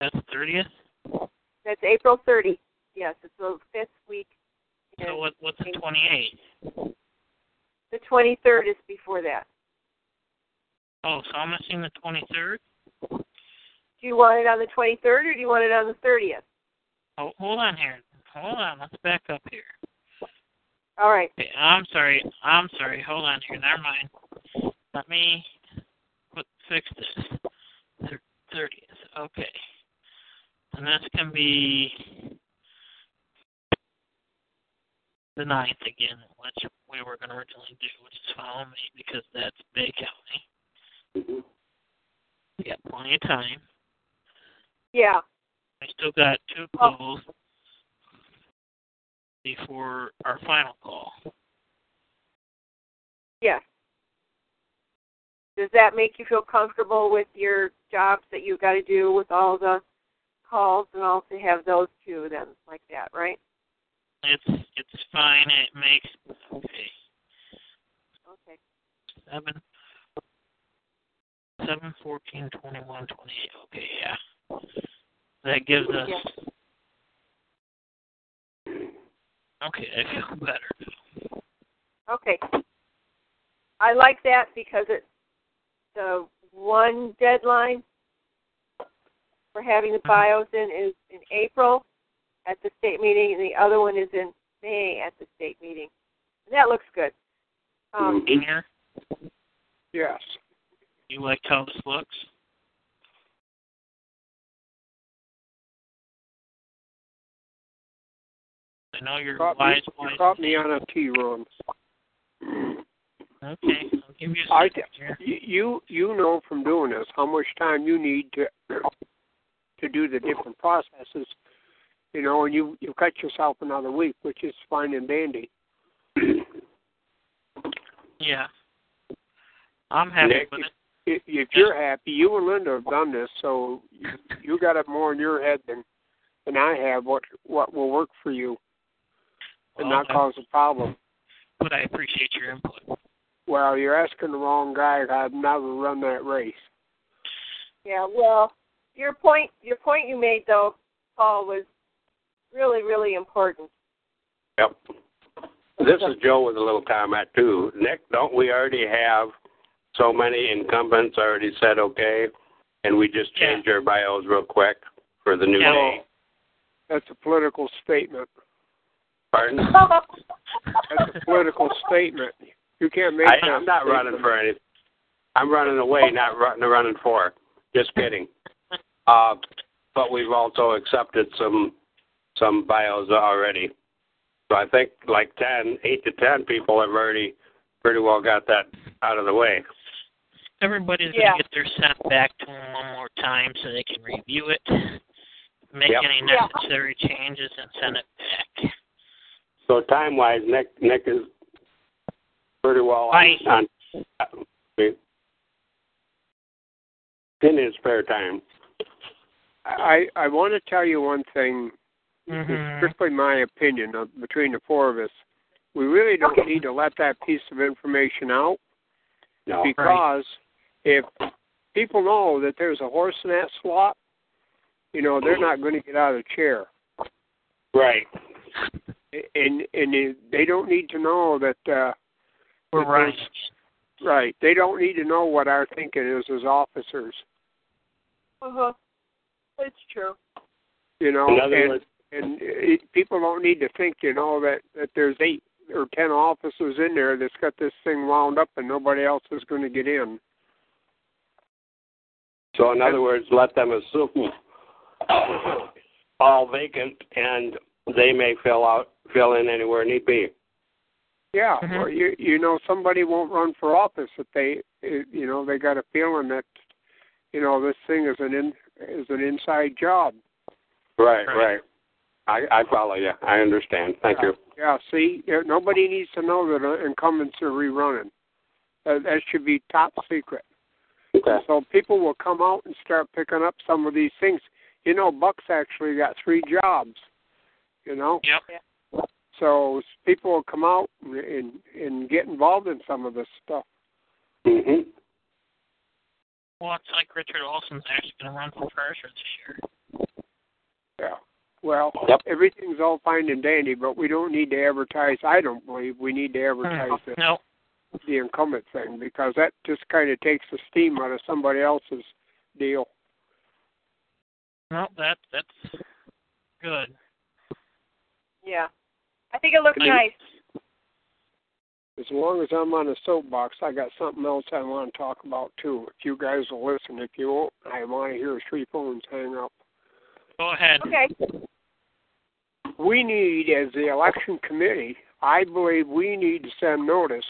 That's the 30th. that's April 30. Yes, it's the fifth week. So what, what's the 28th? The 23rd is before that. Oh, so I'm missing the 23rd. Do you want it on the 23rd or do you want it on the 30th? Oh, hold on here. Hold on. Let's back up here. All right. Okay, I'm sorry. I'm sorry. Hold on here. Never mind. Let me put fix this. Thir- Thirtieth. Okay. And this can be the ninth again, which we were going to originally do, which is follow me because that's Bay County. Mm-hmm. We got plenty of time. Yeah. I still got two oh. calls before our final call. Yes. Does that make you feel comfortable with your jobs that you've got to do with all the calls and also have those two then like that, right? It's it's fine. It makes okay Okay. seven seven fourteen twenty one twenty eight. Okay, yeah. That gives us. Okay, I feel better. Okay. I like that because it's the one deadline for having the bios in is in April at the state meeting, and the other one is in May at the state meeting. And that looks good. Um, In here, Yes. you like how this looks? I know you're Caught me, wise, you caught me on a run. Okay, I'll give you a I second here. You you you know from doing this how much time you need to to do the different processes, you know, and you you cut yourself another week, which is fine and dandy. Yeah. I'm happy Nick, with it. If, if you're happy, you and Linda have done this, so you, you got it more in your head than than I have. What what will work for you and Well, not cause a problem. But I appreciate your input. Well, you're asking the wrong guy. I've never run that race. Yeah, well, your point your point you made though, Paul, was really really important. Yep. This is Joe with a little comment too. Nick, don't we already have so many incumbents already said okay, and we just Yeah. our bios real quick for the new Yeah. day? That's a political statement. Pardon? That's a political statement. You can't make I, that I'm not running for any. I'm running away, not running running for. Just kidding. Uh, but we've also accepted some some bios already. So I think like ten, eight to ten people have already pretty well got that out of the way. Everybody's Yeah. going to get their sent back to them one more time so they can review it, make Yep. any Yeah. necessary changes, and send it back. So time wise, Nick Nick is pretty well I- on, on in his spare time. I I want to tell you one thing. It's Mhm. strictly my opinion of, between the four of us. We really don't Okay. need to let that piece of information out No. because if people know that there's a horse in that slot, you know they're not going to get out of the chair, Right. And and they don't need to know that. uh We're that running. there's- Right. They don't need to know what our thinking is as officers. uh-huh. It's true. You know, and words, and it, people don't need to think, you know, that that there's eight or ten officers in there that's got this thing wound up and nobody else is going to get in. so in other words, let them assume all vacant, and they may fill out fill in anywhere need be. Yeah, Mhm. or you you know somebody won't run for office if they you know they got a feeling that you know this thing is an in is an inside job. Right. Right. Right. I I follow you. I understand. Thank you. Yeah, see, nobody needs to know that uh, incumbents are rerunning. Uh, that should be top secret. Okay. So people will come out and start picking up some of these things. You know, Buck's actually got three jobs. You know, Yep. So people will come out and and get involved in some of this stuff. Mhm. Well, it's like Richard Olson's actually going to run for treasurer this year. Yeah. Well, Yep. everything's all fine and dandy, but we don't need to advertise. I don't believe we need to advertise the, No. the incumbent thing because that just kind of takes the steam out of somebody else's deal. No, that that's good. Yeah. I think it looks I- nice. As long as I'm on a soapbox, I got something else I want to talk about too. If you guys will listen, if you won't, I want to hear three phones hang up. Go ahead. Okay. we need, as the election committee, I believe we need to send notice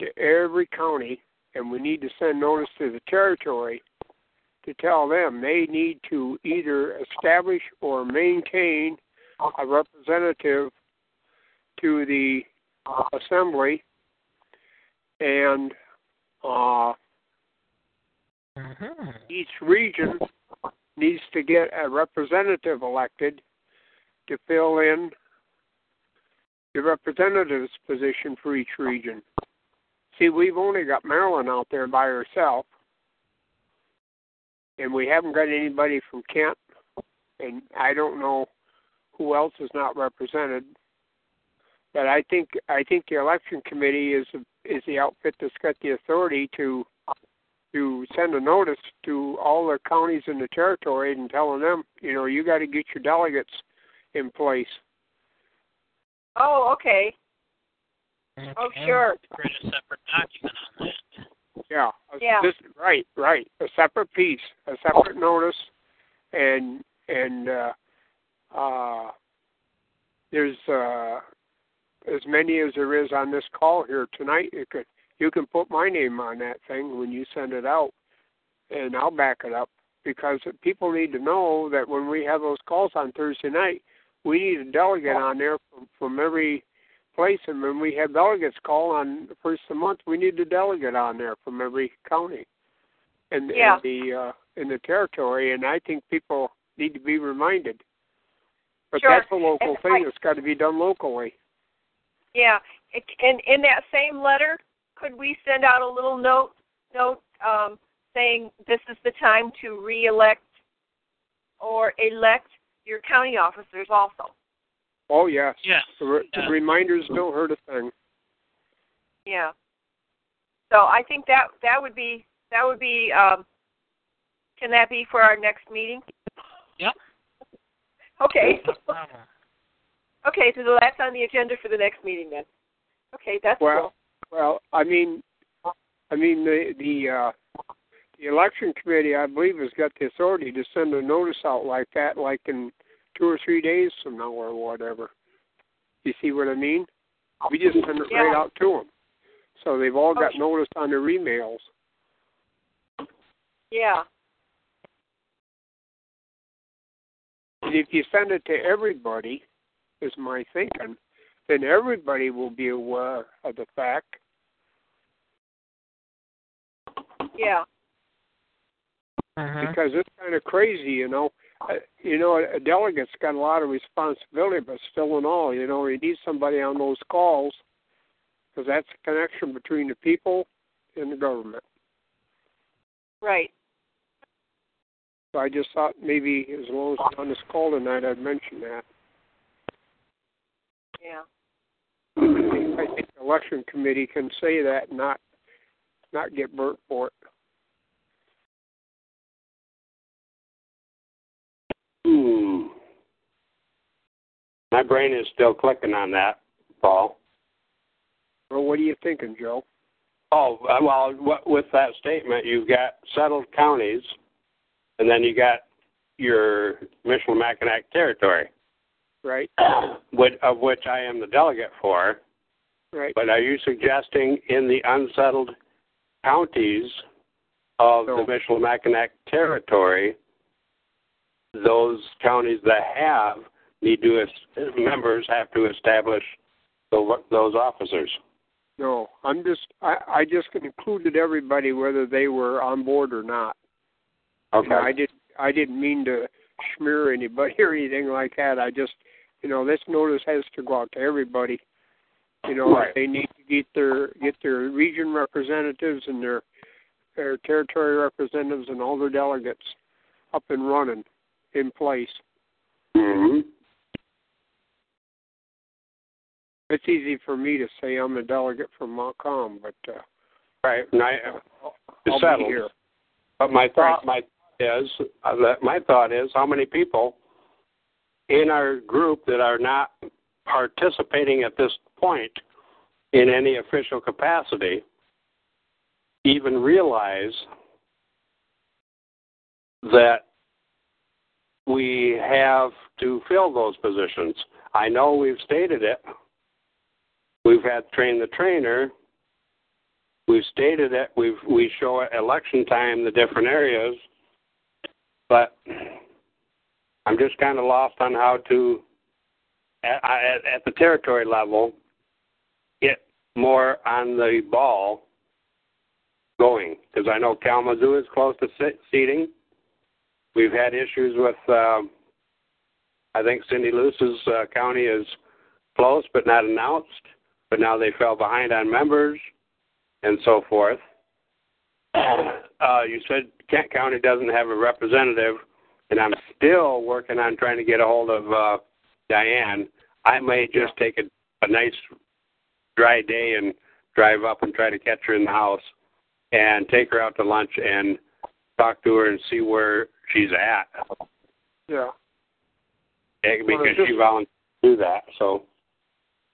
to every county, and we need to send notice to the territory to tell them they need to either establish or maintain a representative to the assembly, and uh, hmm each region needs to get a representative elected to fill in the representative's position for each region. See, we've only got Marilyn out there by herself, and we haven't got anybody from Kent, and I don't know who else is not represented. But I think I think the election committee is is the outfit that's got the authority to to send a notice to all the counties in the territory and telling them, you know, you got to get your delegates in place. Oh, okay. Oh, sure. Create a separate document on that. Yeah. Yeah. This, right, right. A separate piece, a separate notice, and and uh, uh, there's uh, as many as there is on this call here tonight. You could you can put my name on that thing when you send it out, and I'll back it up because people need to know that when we have those calls on Thursday night, we need a delegate on there from, from every place, and when we have delegates call on the first of the month, we need a delegate on there from every county, and Yeah. in the uh, in the territory, and I think people need to be reminded. But Sure. that's a local And thing I- that's got to be done locally. Yeah. It, and in that same letter, could we send out a little note note um, saying this is the time to re-elect or elect your county officers also? Oh yes, Yes. the, re- Yeah. the reminders don't hurt a thing. Yeah. So I think that that would be that would be. Um, can that be for our next meeting? Yep. Okay. No problem. Okay, so that's on the agenda for the next meeting then. Okay, that's Well, well, I mean, I mean the the uh, the election committee, I believe, has got the authority to send a notice out like that, like in two or three days from now or whatever. You see what I mean? We just send it right out to them, so they've all got Okay. notice on their emails. Yeah. And if you send it to everybody, is my thinking, then everybody will be aware of the fact. Yeah. Mhm. because it's kind of crazy, you know. Uh, you know, a a delegate's got a lot of responsibility, but still in all, you know, you need somebody on those calls because that's the connection between the people and the government. Right. So I just thought maybe as long as I'm on this call tonight, I'd mention that. Yeah. I think, I think the election committee can say that and not not get burnt for it. Hmm. My brain is still clicking on that, Paul. Well, what are you thinking, Joe? Oh, uh, well, with that statement, you've got settled counties, and then you got your Michilimackinac territory, Right, which, of which I am the delegate for. right. But are you suggesting in the unsettled counties of No. the Michilimackinac territory, those counties that have need to members have to establish the, those officers? No, I'm just I, I just included everybody whether they were on board or not. Okay. You know, I did I didn't mean to smear anybody or anything like that. I just you know, this notice has to go out to everybody. You know, Right. they need to get their get their region representatives and their their territory representatives and all their delegates up and running in place. hmm It's easy for me to say I'm a delegate from Montcalm, but uh, Right. And I, I'll It's be here. But my thought, my is uh, that my thought is how many people in our group that are not participating at this point in any official capacity even realize that we have to fill those positions. I know we've stated it. We've had train the trainer. We've stated it. We've we show at election time the different areas, but I'm just kind of lost on how to at, at, the territory level get more on the ball going because I know Kalamazoo is close to se- seating. We've had issues with. Um, I think Cindy Luce's uh, county is close but not announced, but now they fell behind on members and so forth. Uh, you said Kent County doesn't have a representative, and I'm still working on trying to get a hold of uh, Diane. I may just take a, a nice dry day and drive up and try to catch her in the house and take her out to lunch and talk to her and see where she's at Yeah. eh, because just- she volunteered to do that. So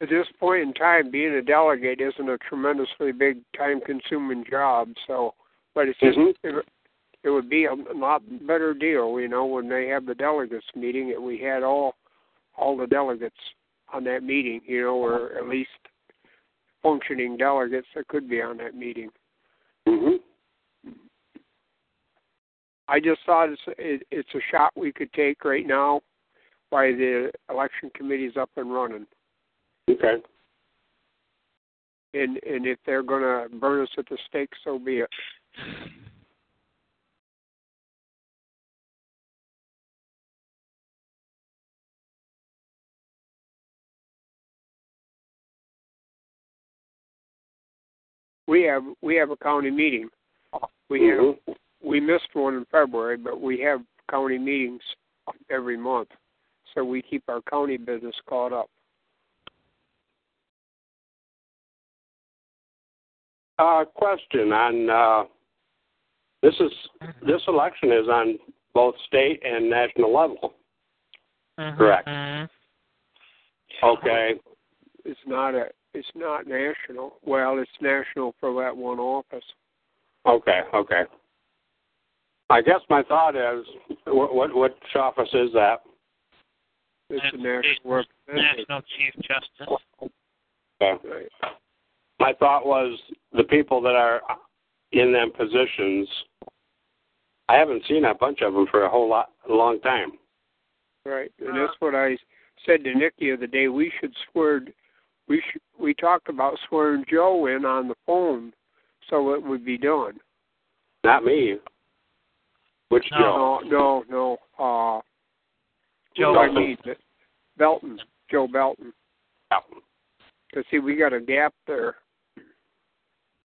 At this point in time, being a delegate isn't a tremendously big, time-consuming job. So, but it's just Mhm. it, it would be a lot better deal, you know, when they have the delegates meeting. That we had all all the delegates on that meeting, you know, or at least functioning delegates that could be on that meeting. hmm I just thought it's it, it's a shot we could take right now, while the election committee's up and running. okay. And and if they're going to burn us at the stake, so be it. We have we have a county meeting. We Mhm. have we missed one in February, but we have county meetings every month, so we keep our county business caught up. Uh, question on uh, this is this election is on both state and national level. Correct. Mhm. Okay. It's not a it's not national. Well, it's national for that one office. Okay. Okay. I guess my thought is, what what which office is that? It's That's a national the. National Chief Justice. Okay. My thought was the people that are in them positions. I haven't seen a bunch of them for a whole lot, a long time. Right, and that's what I said to Nick the other day. We should swear. We should. We talked about swearing Joe in on the phone, so it would be done. Not me. Which No. No, no, no. Uh, Joe who do I Belton. need? Belton, Joe Belton. Joe? Cause see, we got a gap there.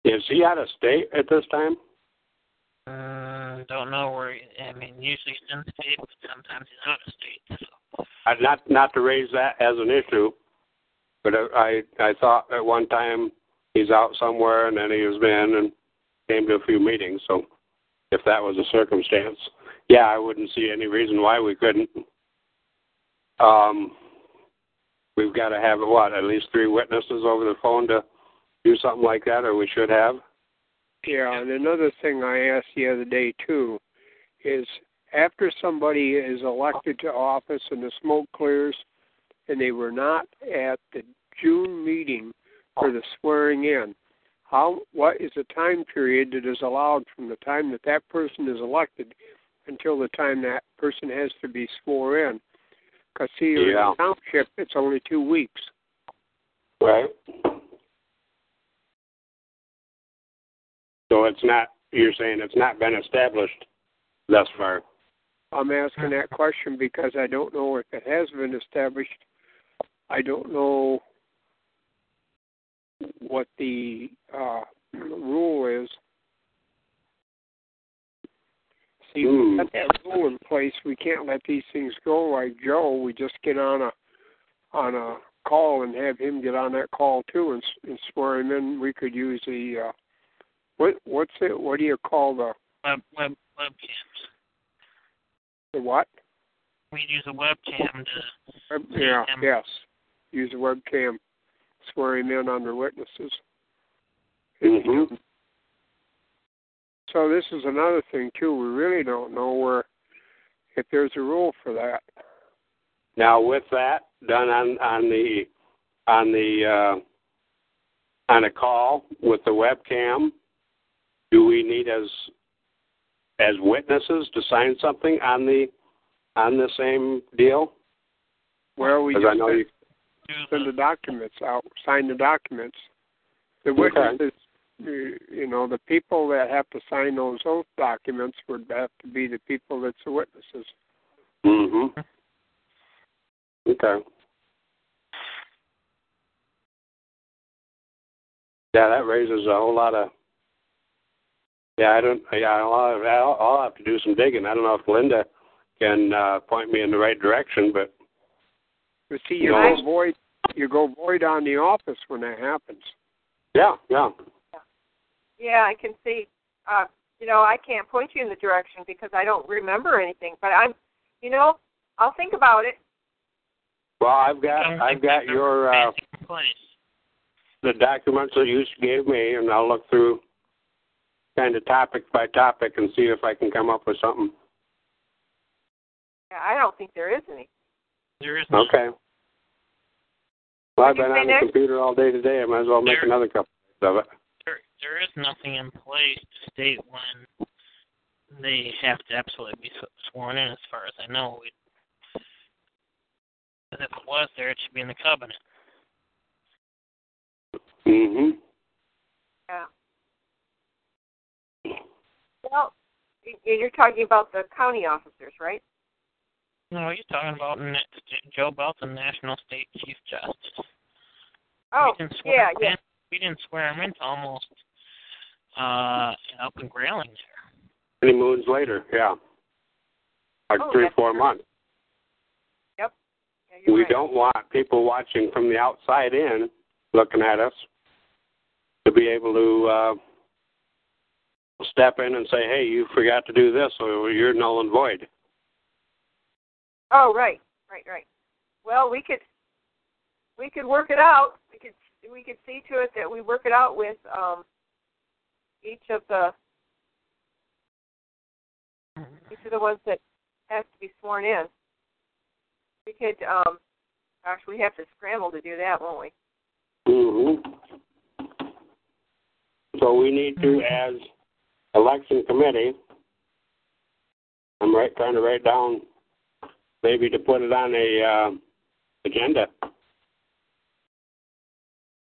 Is he out of state at this time? Uh, don't know where. He, I mean, usually he's in state, but sometimes he's out of state. So. Uh, not not to raise that as an issue, but I I thought at one time he's out somewhere and then he was in and came to a few meetings. So if that was a circumstance, yeah, I wouldn't see any reason why we couldn't. Um, we've got to have what at least three witnesses over the phone to do something like that, or we should have. Yeah, and another thing I asked the other day too is after somebody is elected to office and the smoke clears and they were not at the June meeting for the swearing in, how what is the time period that is allowed from the time that that person is elected until the time that person has to be sworn in? Because see, in the township, it's only two weeks. Right. So it's not. You're saying it's not been established thus far. I'm asking that question because I don't know if it has been established I don't know what the uh, rule is. See, Hmm. we got that rule in place. We can't let these things go like Joe. We just get on a on a call and have him get on that call too and, and swear him in. We could use the uh, what what's it? What do you call the Web web webcams. the what? We use a webcam to. Web, yeah, Webcam. yes. Use a webcam. Swear him in under witnesses. Mhm. So this is another thing too. We really don't know where if there's a rule for that. Now, with that done on on the on the uh, on a call with the webcam, do we need as as witnesses to sign something on the on the same deal? Well, we Because just I know send, you. send the documents out, sign the documents. The witnesses, you you know, the people that have to sign those oath documents would have to be the people that's the witnesses. Mm-hmm. Okay. Yeah, that raises a whole lot of. Yeah, I don't. Yeah, I'll, I'll, I'll have to do some digging. I don't know if Linda can uh, point me in the right direction, but But see, you Right. go void, you go void on the office when that happens. yeah, yeah. Yeah, I can see. Uh, you know, I can't point you in the direction because I don't remember anything. But I'm, you know, I'll think about it. Well, I've got I don't I've got your uh, place. the documents that you gave me, and I'll look through kind of topic by topic and see if I can come up with something. Yeah, I don't think there is any. There is no. Okay. Well, I've been on the next? computer all day today. I might as well make There- another couple of it. There, there is nothing in place to state when they have to absolutely be sworn in, as far as I know. We, but if it was there, it should be in the covenant. Mm-hmm. Yeah. Well, and you're talking about the county officers, right? No, you're talking about Joe Belton, National State Chief Justice. Oh, we didn't swear yeah, yeah. in. We didn't swear him into almost uh up in Grayling there. Many moons later, yeah. Like Oh, three, that's four true. months. Yeah, we right. don't want people watching from the outside in, looking at us, to be able to uh, step in and say, "Hey, you forgot to do this, so you're null and void." Oh, right, right, right. Well, we could we could work it out. We could we could see to it that we work it out with um each of the each of the ones that has to be sworn in. We could um gosh, we have to scramble to do that, won't we? hmm So we need to, as election committee, I'm right trying to write down maybe to put it on a uh, agenda.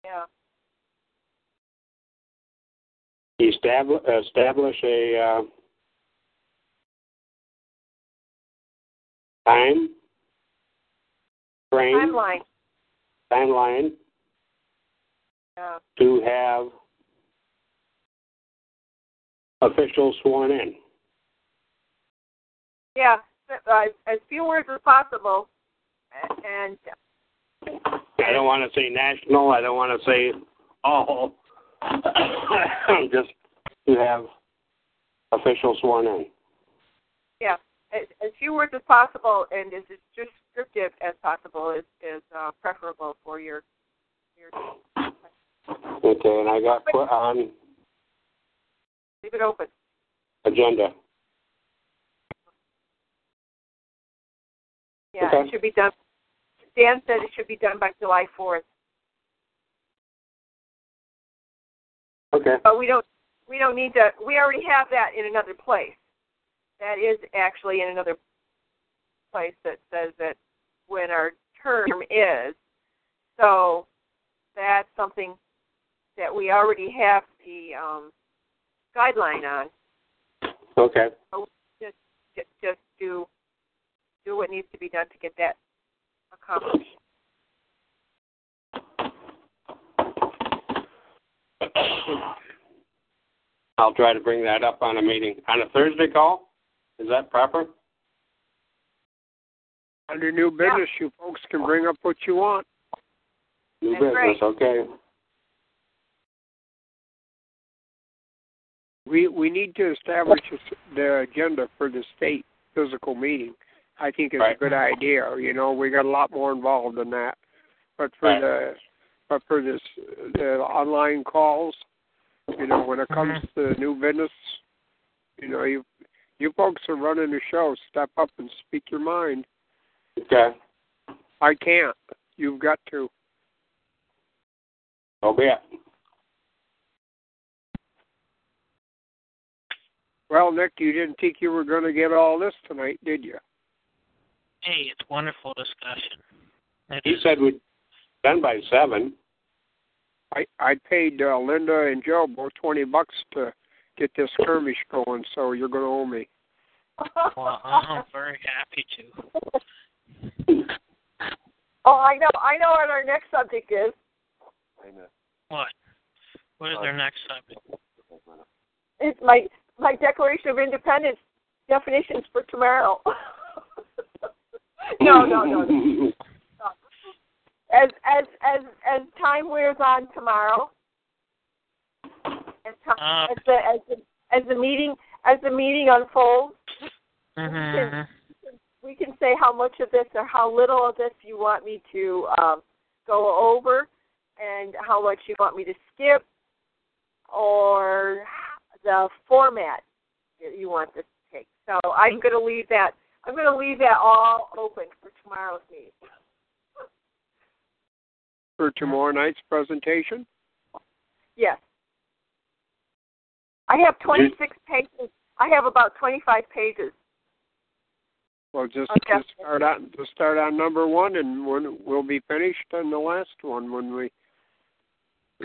Yeah. Establish establish a uh, time frame Timeline. timeline Yeah. to have officials sworn in. Yeah. As few words as possible and I don't want to say national. I don't want to say all. Just to have officials sworn in. yeah, as, as few words as possible and as descriptive as possible is is uh, preferable for your your Okay, and I got put on leave it open. agenda. Yeah, Okay. it should be done. Dan said it should be done by July fourth, Okay. but we don't we don't need to. We already have that in another place. That is actually in another place that says that when our term is. So that's something that we already have the um, guideline on. Okay. So just, just just do do what needs to be done to get that accomplished. I'll try to bring that up on a meeting on a Thursday call. Is that proper? Under new business, yeah. you folks can bring up what you want. New That's business, right. okay. We we need to establish the agenda for the state physical meeting. I think it's Right. a good idea. You know, we got a lot more involved in that. But for Right. the but for this the online calls, you know, when it mm-hmm. comes to new business, you know, you you folks are running the show. Step up and speak your mind. Okay. I can't. You've got to. So be Well, Nick, you didn't think you were going to get all this tonight, did you? Hey, it's wonderful discussion. It He is. said we'd done by seven. I I paid uh, Linda and Joe both twenty bucks to get this skirmish going, so you're going to owe me. Well, I'm very happy to. oh, I know. I know what our next subject is. What? What is our next subject? It's my my Declaration of Independence definitions for tomorrow. no, no, no, no. As as as as time wears on tomorrow, as, time, Uh, as the as the as the meeting as the meeting unfolds, mhm. we can say how much of this or how little of this you want me to um, go over, and how much you want me to skip, or the format that you want this to take. So I'm mm-hmm. going to leave that. I'm going to leave that all open for tomorrow's meeting. For tomorrow night's presentation, Yes. I have 26 pages. I have about 25 pages. well, just Okay. to start on to start on number one, and when we'll be finished on the last one when we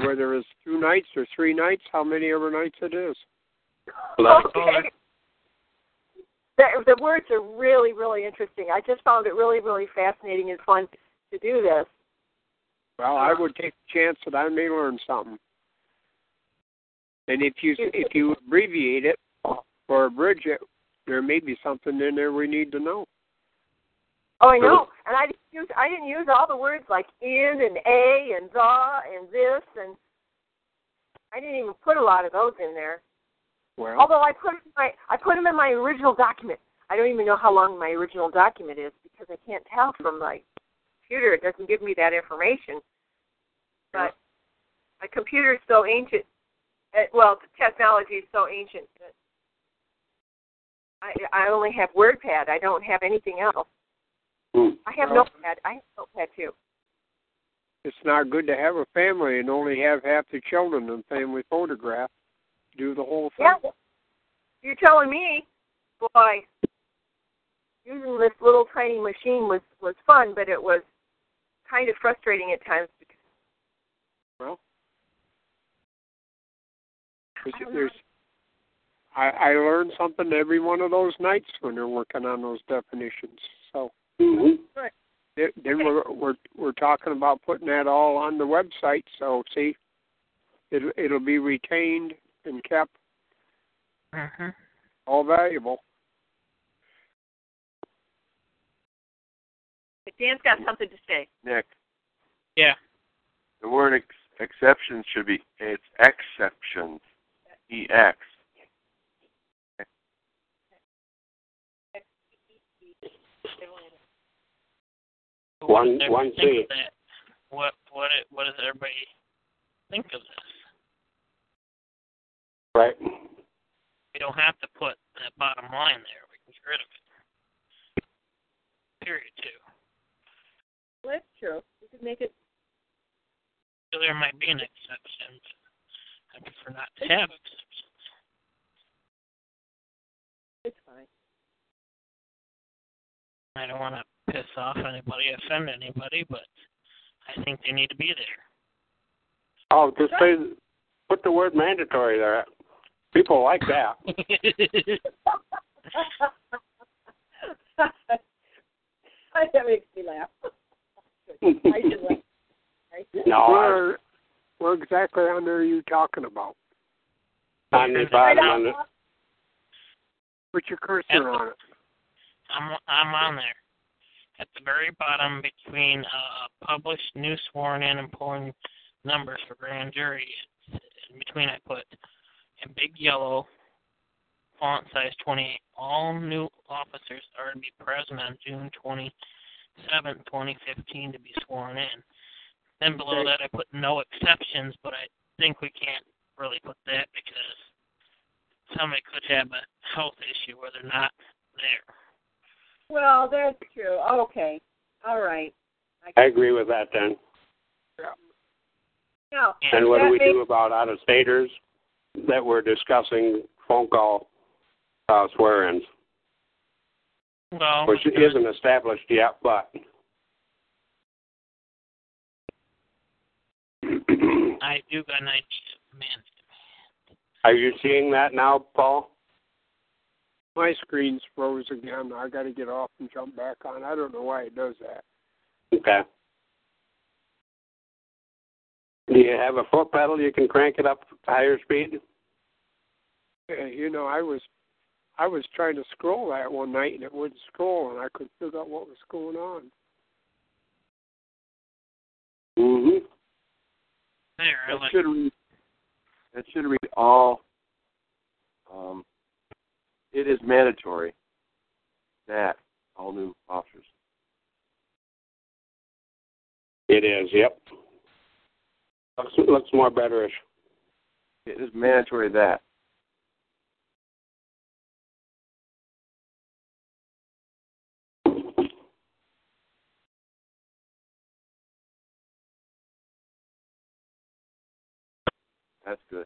whether it's two nights or three nights, how many ever nights it is. Okay. The, the words are really, really interesting. I just found it really, really fascinating and fun to do this. Well, I would take a chance that I may learn something. And if you if you abbreviate it or abridge it, there may be something in there we need to know. Oh, I know. And I didn't use I didn't use all the words like in and a and the and this and I didn't even put a lot of those in there. Well, Although I put my I put them in my original document. I don't even know how long my original document is because I can't tell from my computer. It doesn't give me that information. But my computer is so ancient. Uh, well, the technology is so ancient that I I only have WordPad. I don't have anything else. Hmm. I have Well- Notepad. I have Notepad too. it's not good to have a family and only have half the children in family photograph. Do the whole thing. Yeah. You're telling me, boy, using this little tiny machine was was fun, but it was kind of frustrating at times because Well, I there's, I, I learn something every one of those nights when they're working on those definitions. So Mhm. then then we're we're we're talking about putting that all on the website. So see, it it'll be retained and kept Mhm. all valuable. But Dan's got something to say. Nick, Yeah. the word ex- exceptions should be it's exceptions. E X. So One- what does one everybody think of that? What what it, what does everybody think of this? Right. We don't have to put that bottom line there. We can get rid of it. Period two. Well, that's true. We could make it. So there might be an exception, I prefer not to have exceptions. It's fine. I don't want to piss off anybody, offend anybody, but I think they need to be there. Oh, just say put the word mandatory there. People like that. that makes me laugh. I should laugh. Right? No, I, We're exactly on there are you talking about? On the bottom, Right on the, Put your cursor Yep. on it. I'm I'm on there. At the very bottom, between uh, published new sworn in and polling numbers for grand jury, in between I put in big yellow font size 28. All new officers are to be present on June 27, 2015, to be sworn in. Then below that, I put no exceptions, but I think we can't really put that because somebody could have a health issue where they're not there. Well, that's true. Okay. All right. I agree with that then. Now, And what do we makes- do about out of staters that we're discussing phone call uh, swear ins, Well, which isn't established yet, but. I do got an idea, man. Are you seeing that now, Paul? My screen's froze again. I got to get off and jump back on. I don't know why it does that. Okay. Do you have a foot pedal you can crank it up to higher speed? Uh, you know, I was I was trying to scroll that one night and it wouldn't scroll, and I couldn't figure out what was going on. Mm-hmm. There, I That like should read. That should read all. Um, it is mandatory that all new officers. It is, yep. Looks, looks more betterish. It is mandatory that. That's good.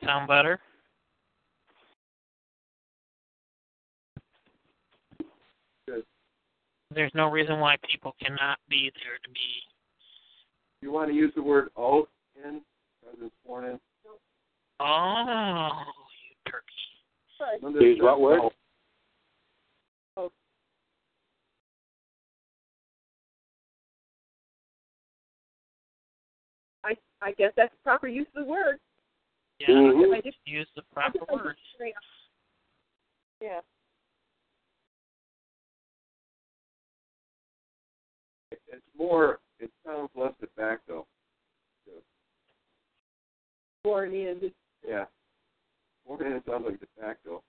That sound better? Good. There's no reason why people cannot be there to be. You want to use the word oath in rather than sworn in? Oh, you turkey. Oh, Use what word? I I guess that's the proper use of the word. Yeah, Mhm. I just use the proper words. Yeah. It's more. It sounds less de facto. Born in. Yeah. Sworn in sounds like de facto.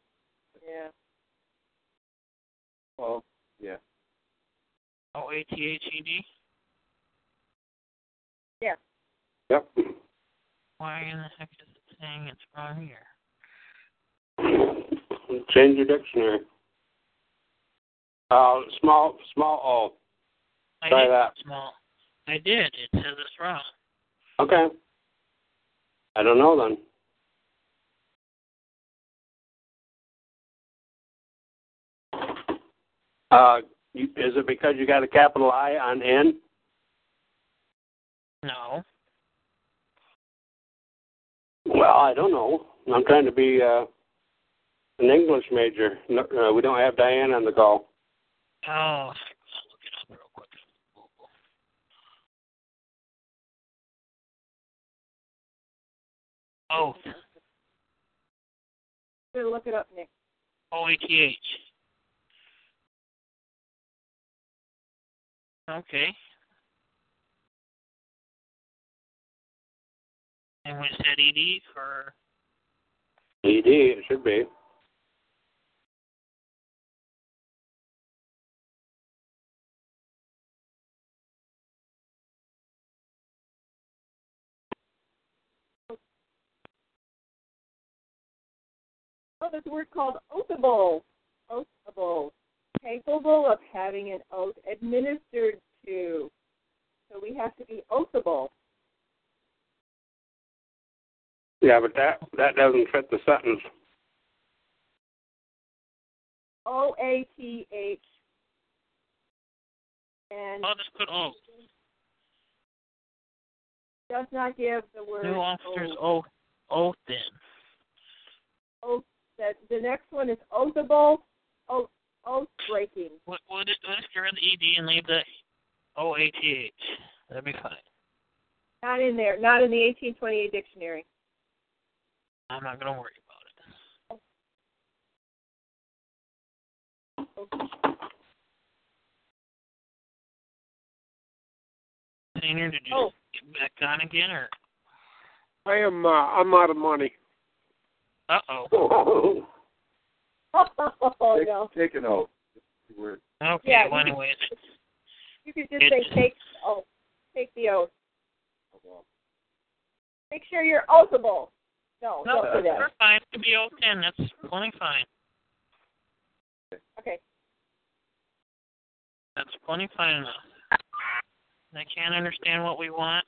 Yeah. Well, yeah. O A T H E D. Yep. Why in the heck is it saying it's wrong here? Change your dictionary. Uh, small, small O. I Try that. small. I did. It says it's wrong. Okay. I don't know then. Uh, you, is it because you got a capital I on N? No. Well, I don't know. I'm trying to be uh, an English major. No, uh, we don't have Diane on the call. Oh, I'll look it up real quick. Oath. Look it up, Nick. O A T H. Okay. And we said ED for ED, it should be. Oh, there's a word called oathable. Oathable. Capable of having an oath administered to. So we have to be oathable. Yeah, but that that doesn't fit the sentence. O A T H. And I'll just put oath. does not give the word New officers oath. oath oath in. oath. That the next one is oathable. Oath oath breaking. What what is let's get rid of the ED and leave the O A T H. That'd be fine. Not in there. Not in the 1828 dictionary. I'm not gonna worry about it. Senior, did you Oh. get back on again or I am. Uh, I'm out of money. Uh oh. oh take, no. take an oath. Okay, Yeah, well you- anyways. You could just say take the oath. Take the oath. Make sure you're oathable. No, No, don't do we're fine to be oath in, that's plenty fine. Okay. That's plenty fine enough. They can't understand what we want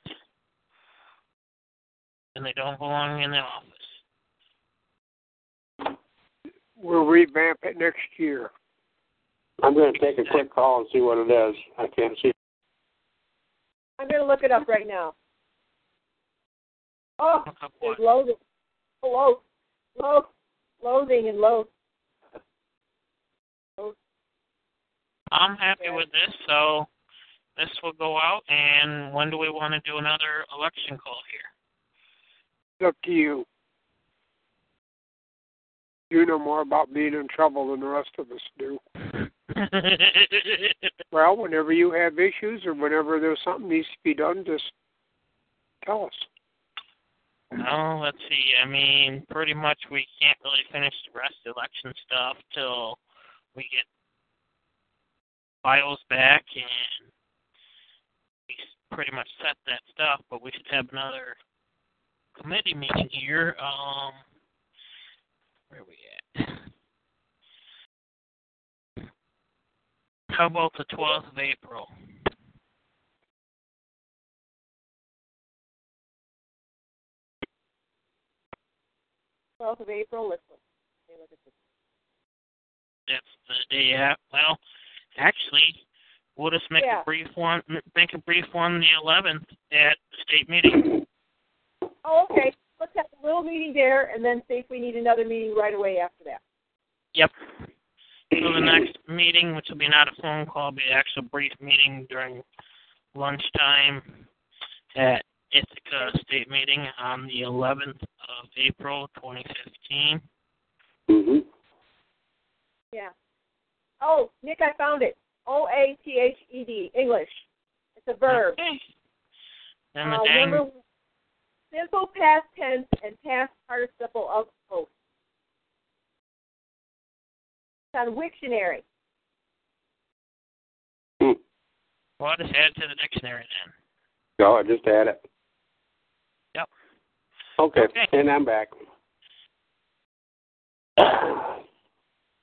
and they don't belong in the office. We'll revamp it next year. I'm going to take a quick call and see what it is. I can't see. I'm gonna look it up right now. Oh, Look up there's what? loathing. Loath. Loath. Loathing and loath. I'm happy with this, so this will go out and when do we want to do another election call here? It's up to you. You know more about being in trouble than the rest of us do. Well, whenever you have issues or whenever there's something needs to be done, just tell us. Oh, let's see. I mean, pretty much we can't really finish the rest of the election stuff till we get files back and we pretty much set that stuff. But we should have another committee meeting here. Um, where we at? How about the 12th of April? Twelfth of April. Let's look. Let look at this. That's the day after. Well, actually, we'll just make Yeah. a brief one. Make a brief one the 11th at the state meeting. Oh, okay. Let's have a little meeting there, and then see if we need another meeting right away after that. Yep. So the next meeting, which will be not a phone call, will be an actual brief meeting during lunchtime at Ithaca State Meeting on the 11th of April, 2015. Mm-hmm. Yeah. Oh, Nick, I found it. O A T H E D. English. It's a verb. Okay. Then the Uh, dang, remember, simple past tense and past participle of both. It's on Wiktionary. well, I just add it to the dictionary then. Go, I just add it. Yep. Okay, Okay. and I'm back.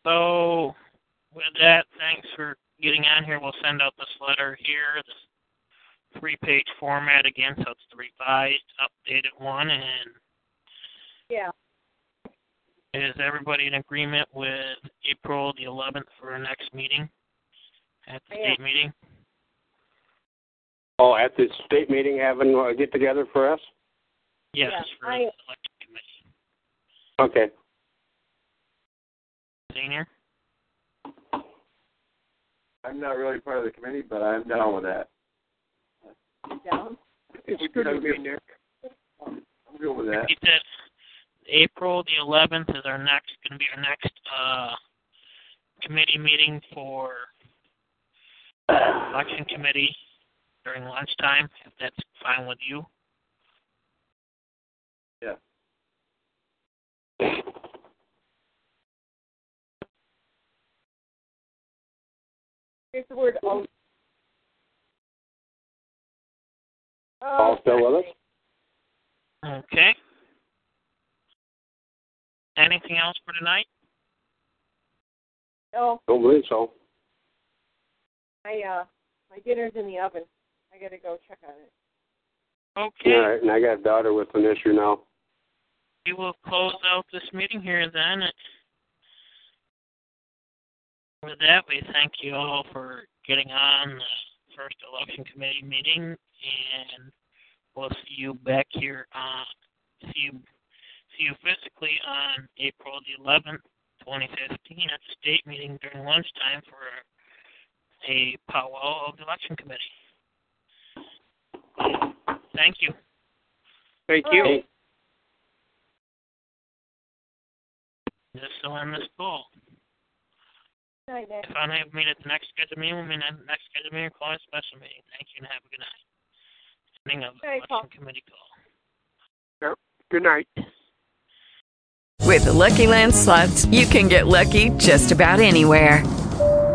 So, with that, thanks for getting on here. We'll send out this letter here, this three-page format again, so it's the revised, updated one. And Yeah. is everybody in agreement with April the 11th for our next meeting at the Yeah. state meeting? Oh, at the state meeting, having a get together for us. Yes, Yeah, for I- the election committee. Okay. Senior? I'm not really part of the committee, but I'm down with that. Down. It's good to be Nick. I'm good with that. Repeat that. April the 11th is our next, going to be our next uh, committee meeting for election committee during lunchtime, if that's fine with you. Yeah. Here's the word oath. Paul still with us? Okay. Anything else for tonight? No, Don't believe so. my uh, my dinner's in the oven. I gotta go check on it. Okay. All right, and I got a daughter with an issue now. We will close out this meeting here then. With that, we thank you all for getting on the first election committee meeting, mm-hmm. and we'll see you back here on see you see you physically on April the 11th, 2015, at the state meeting during lunchtime for a powwow of the election committee. Thank you. Thank you. Alright. This will end this call. Good night, If I don't meet at the next scheduled meeting, we'll meet at the next scheduled meeting or call a special meeting. Thank you and have a good night. Ending of the Hey, election committee call. Yep. Good night. With the Lucky Land slots, you can get lucky just about anywhere.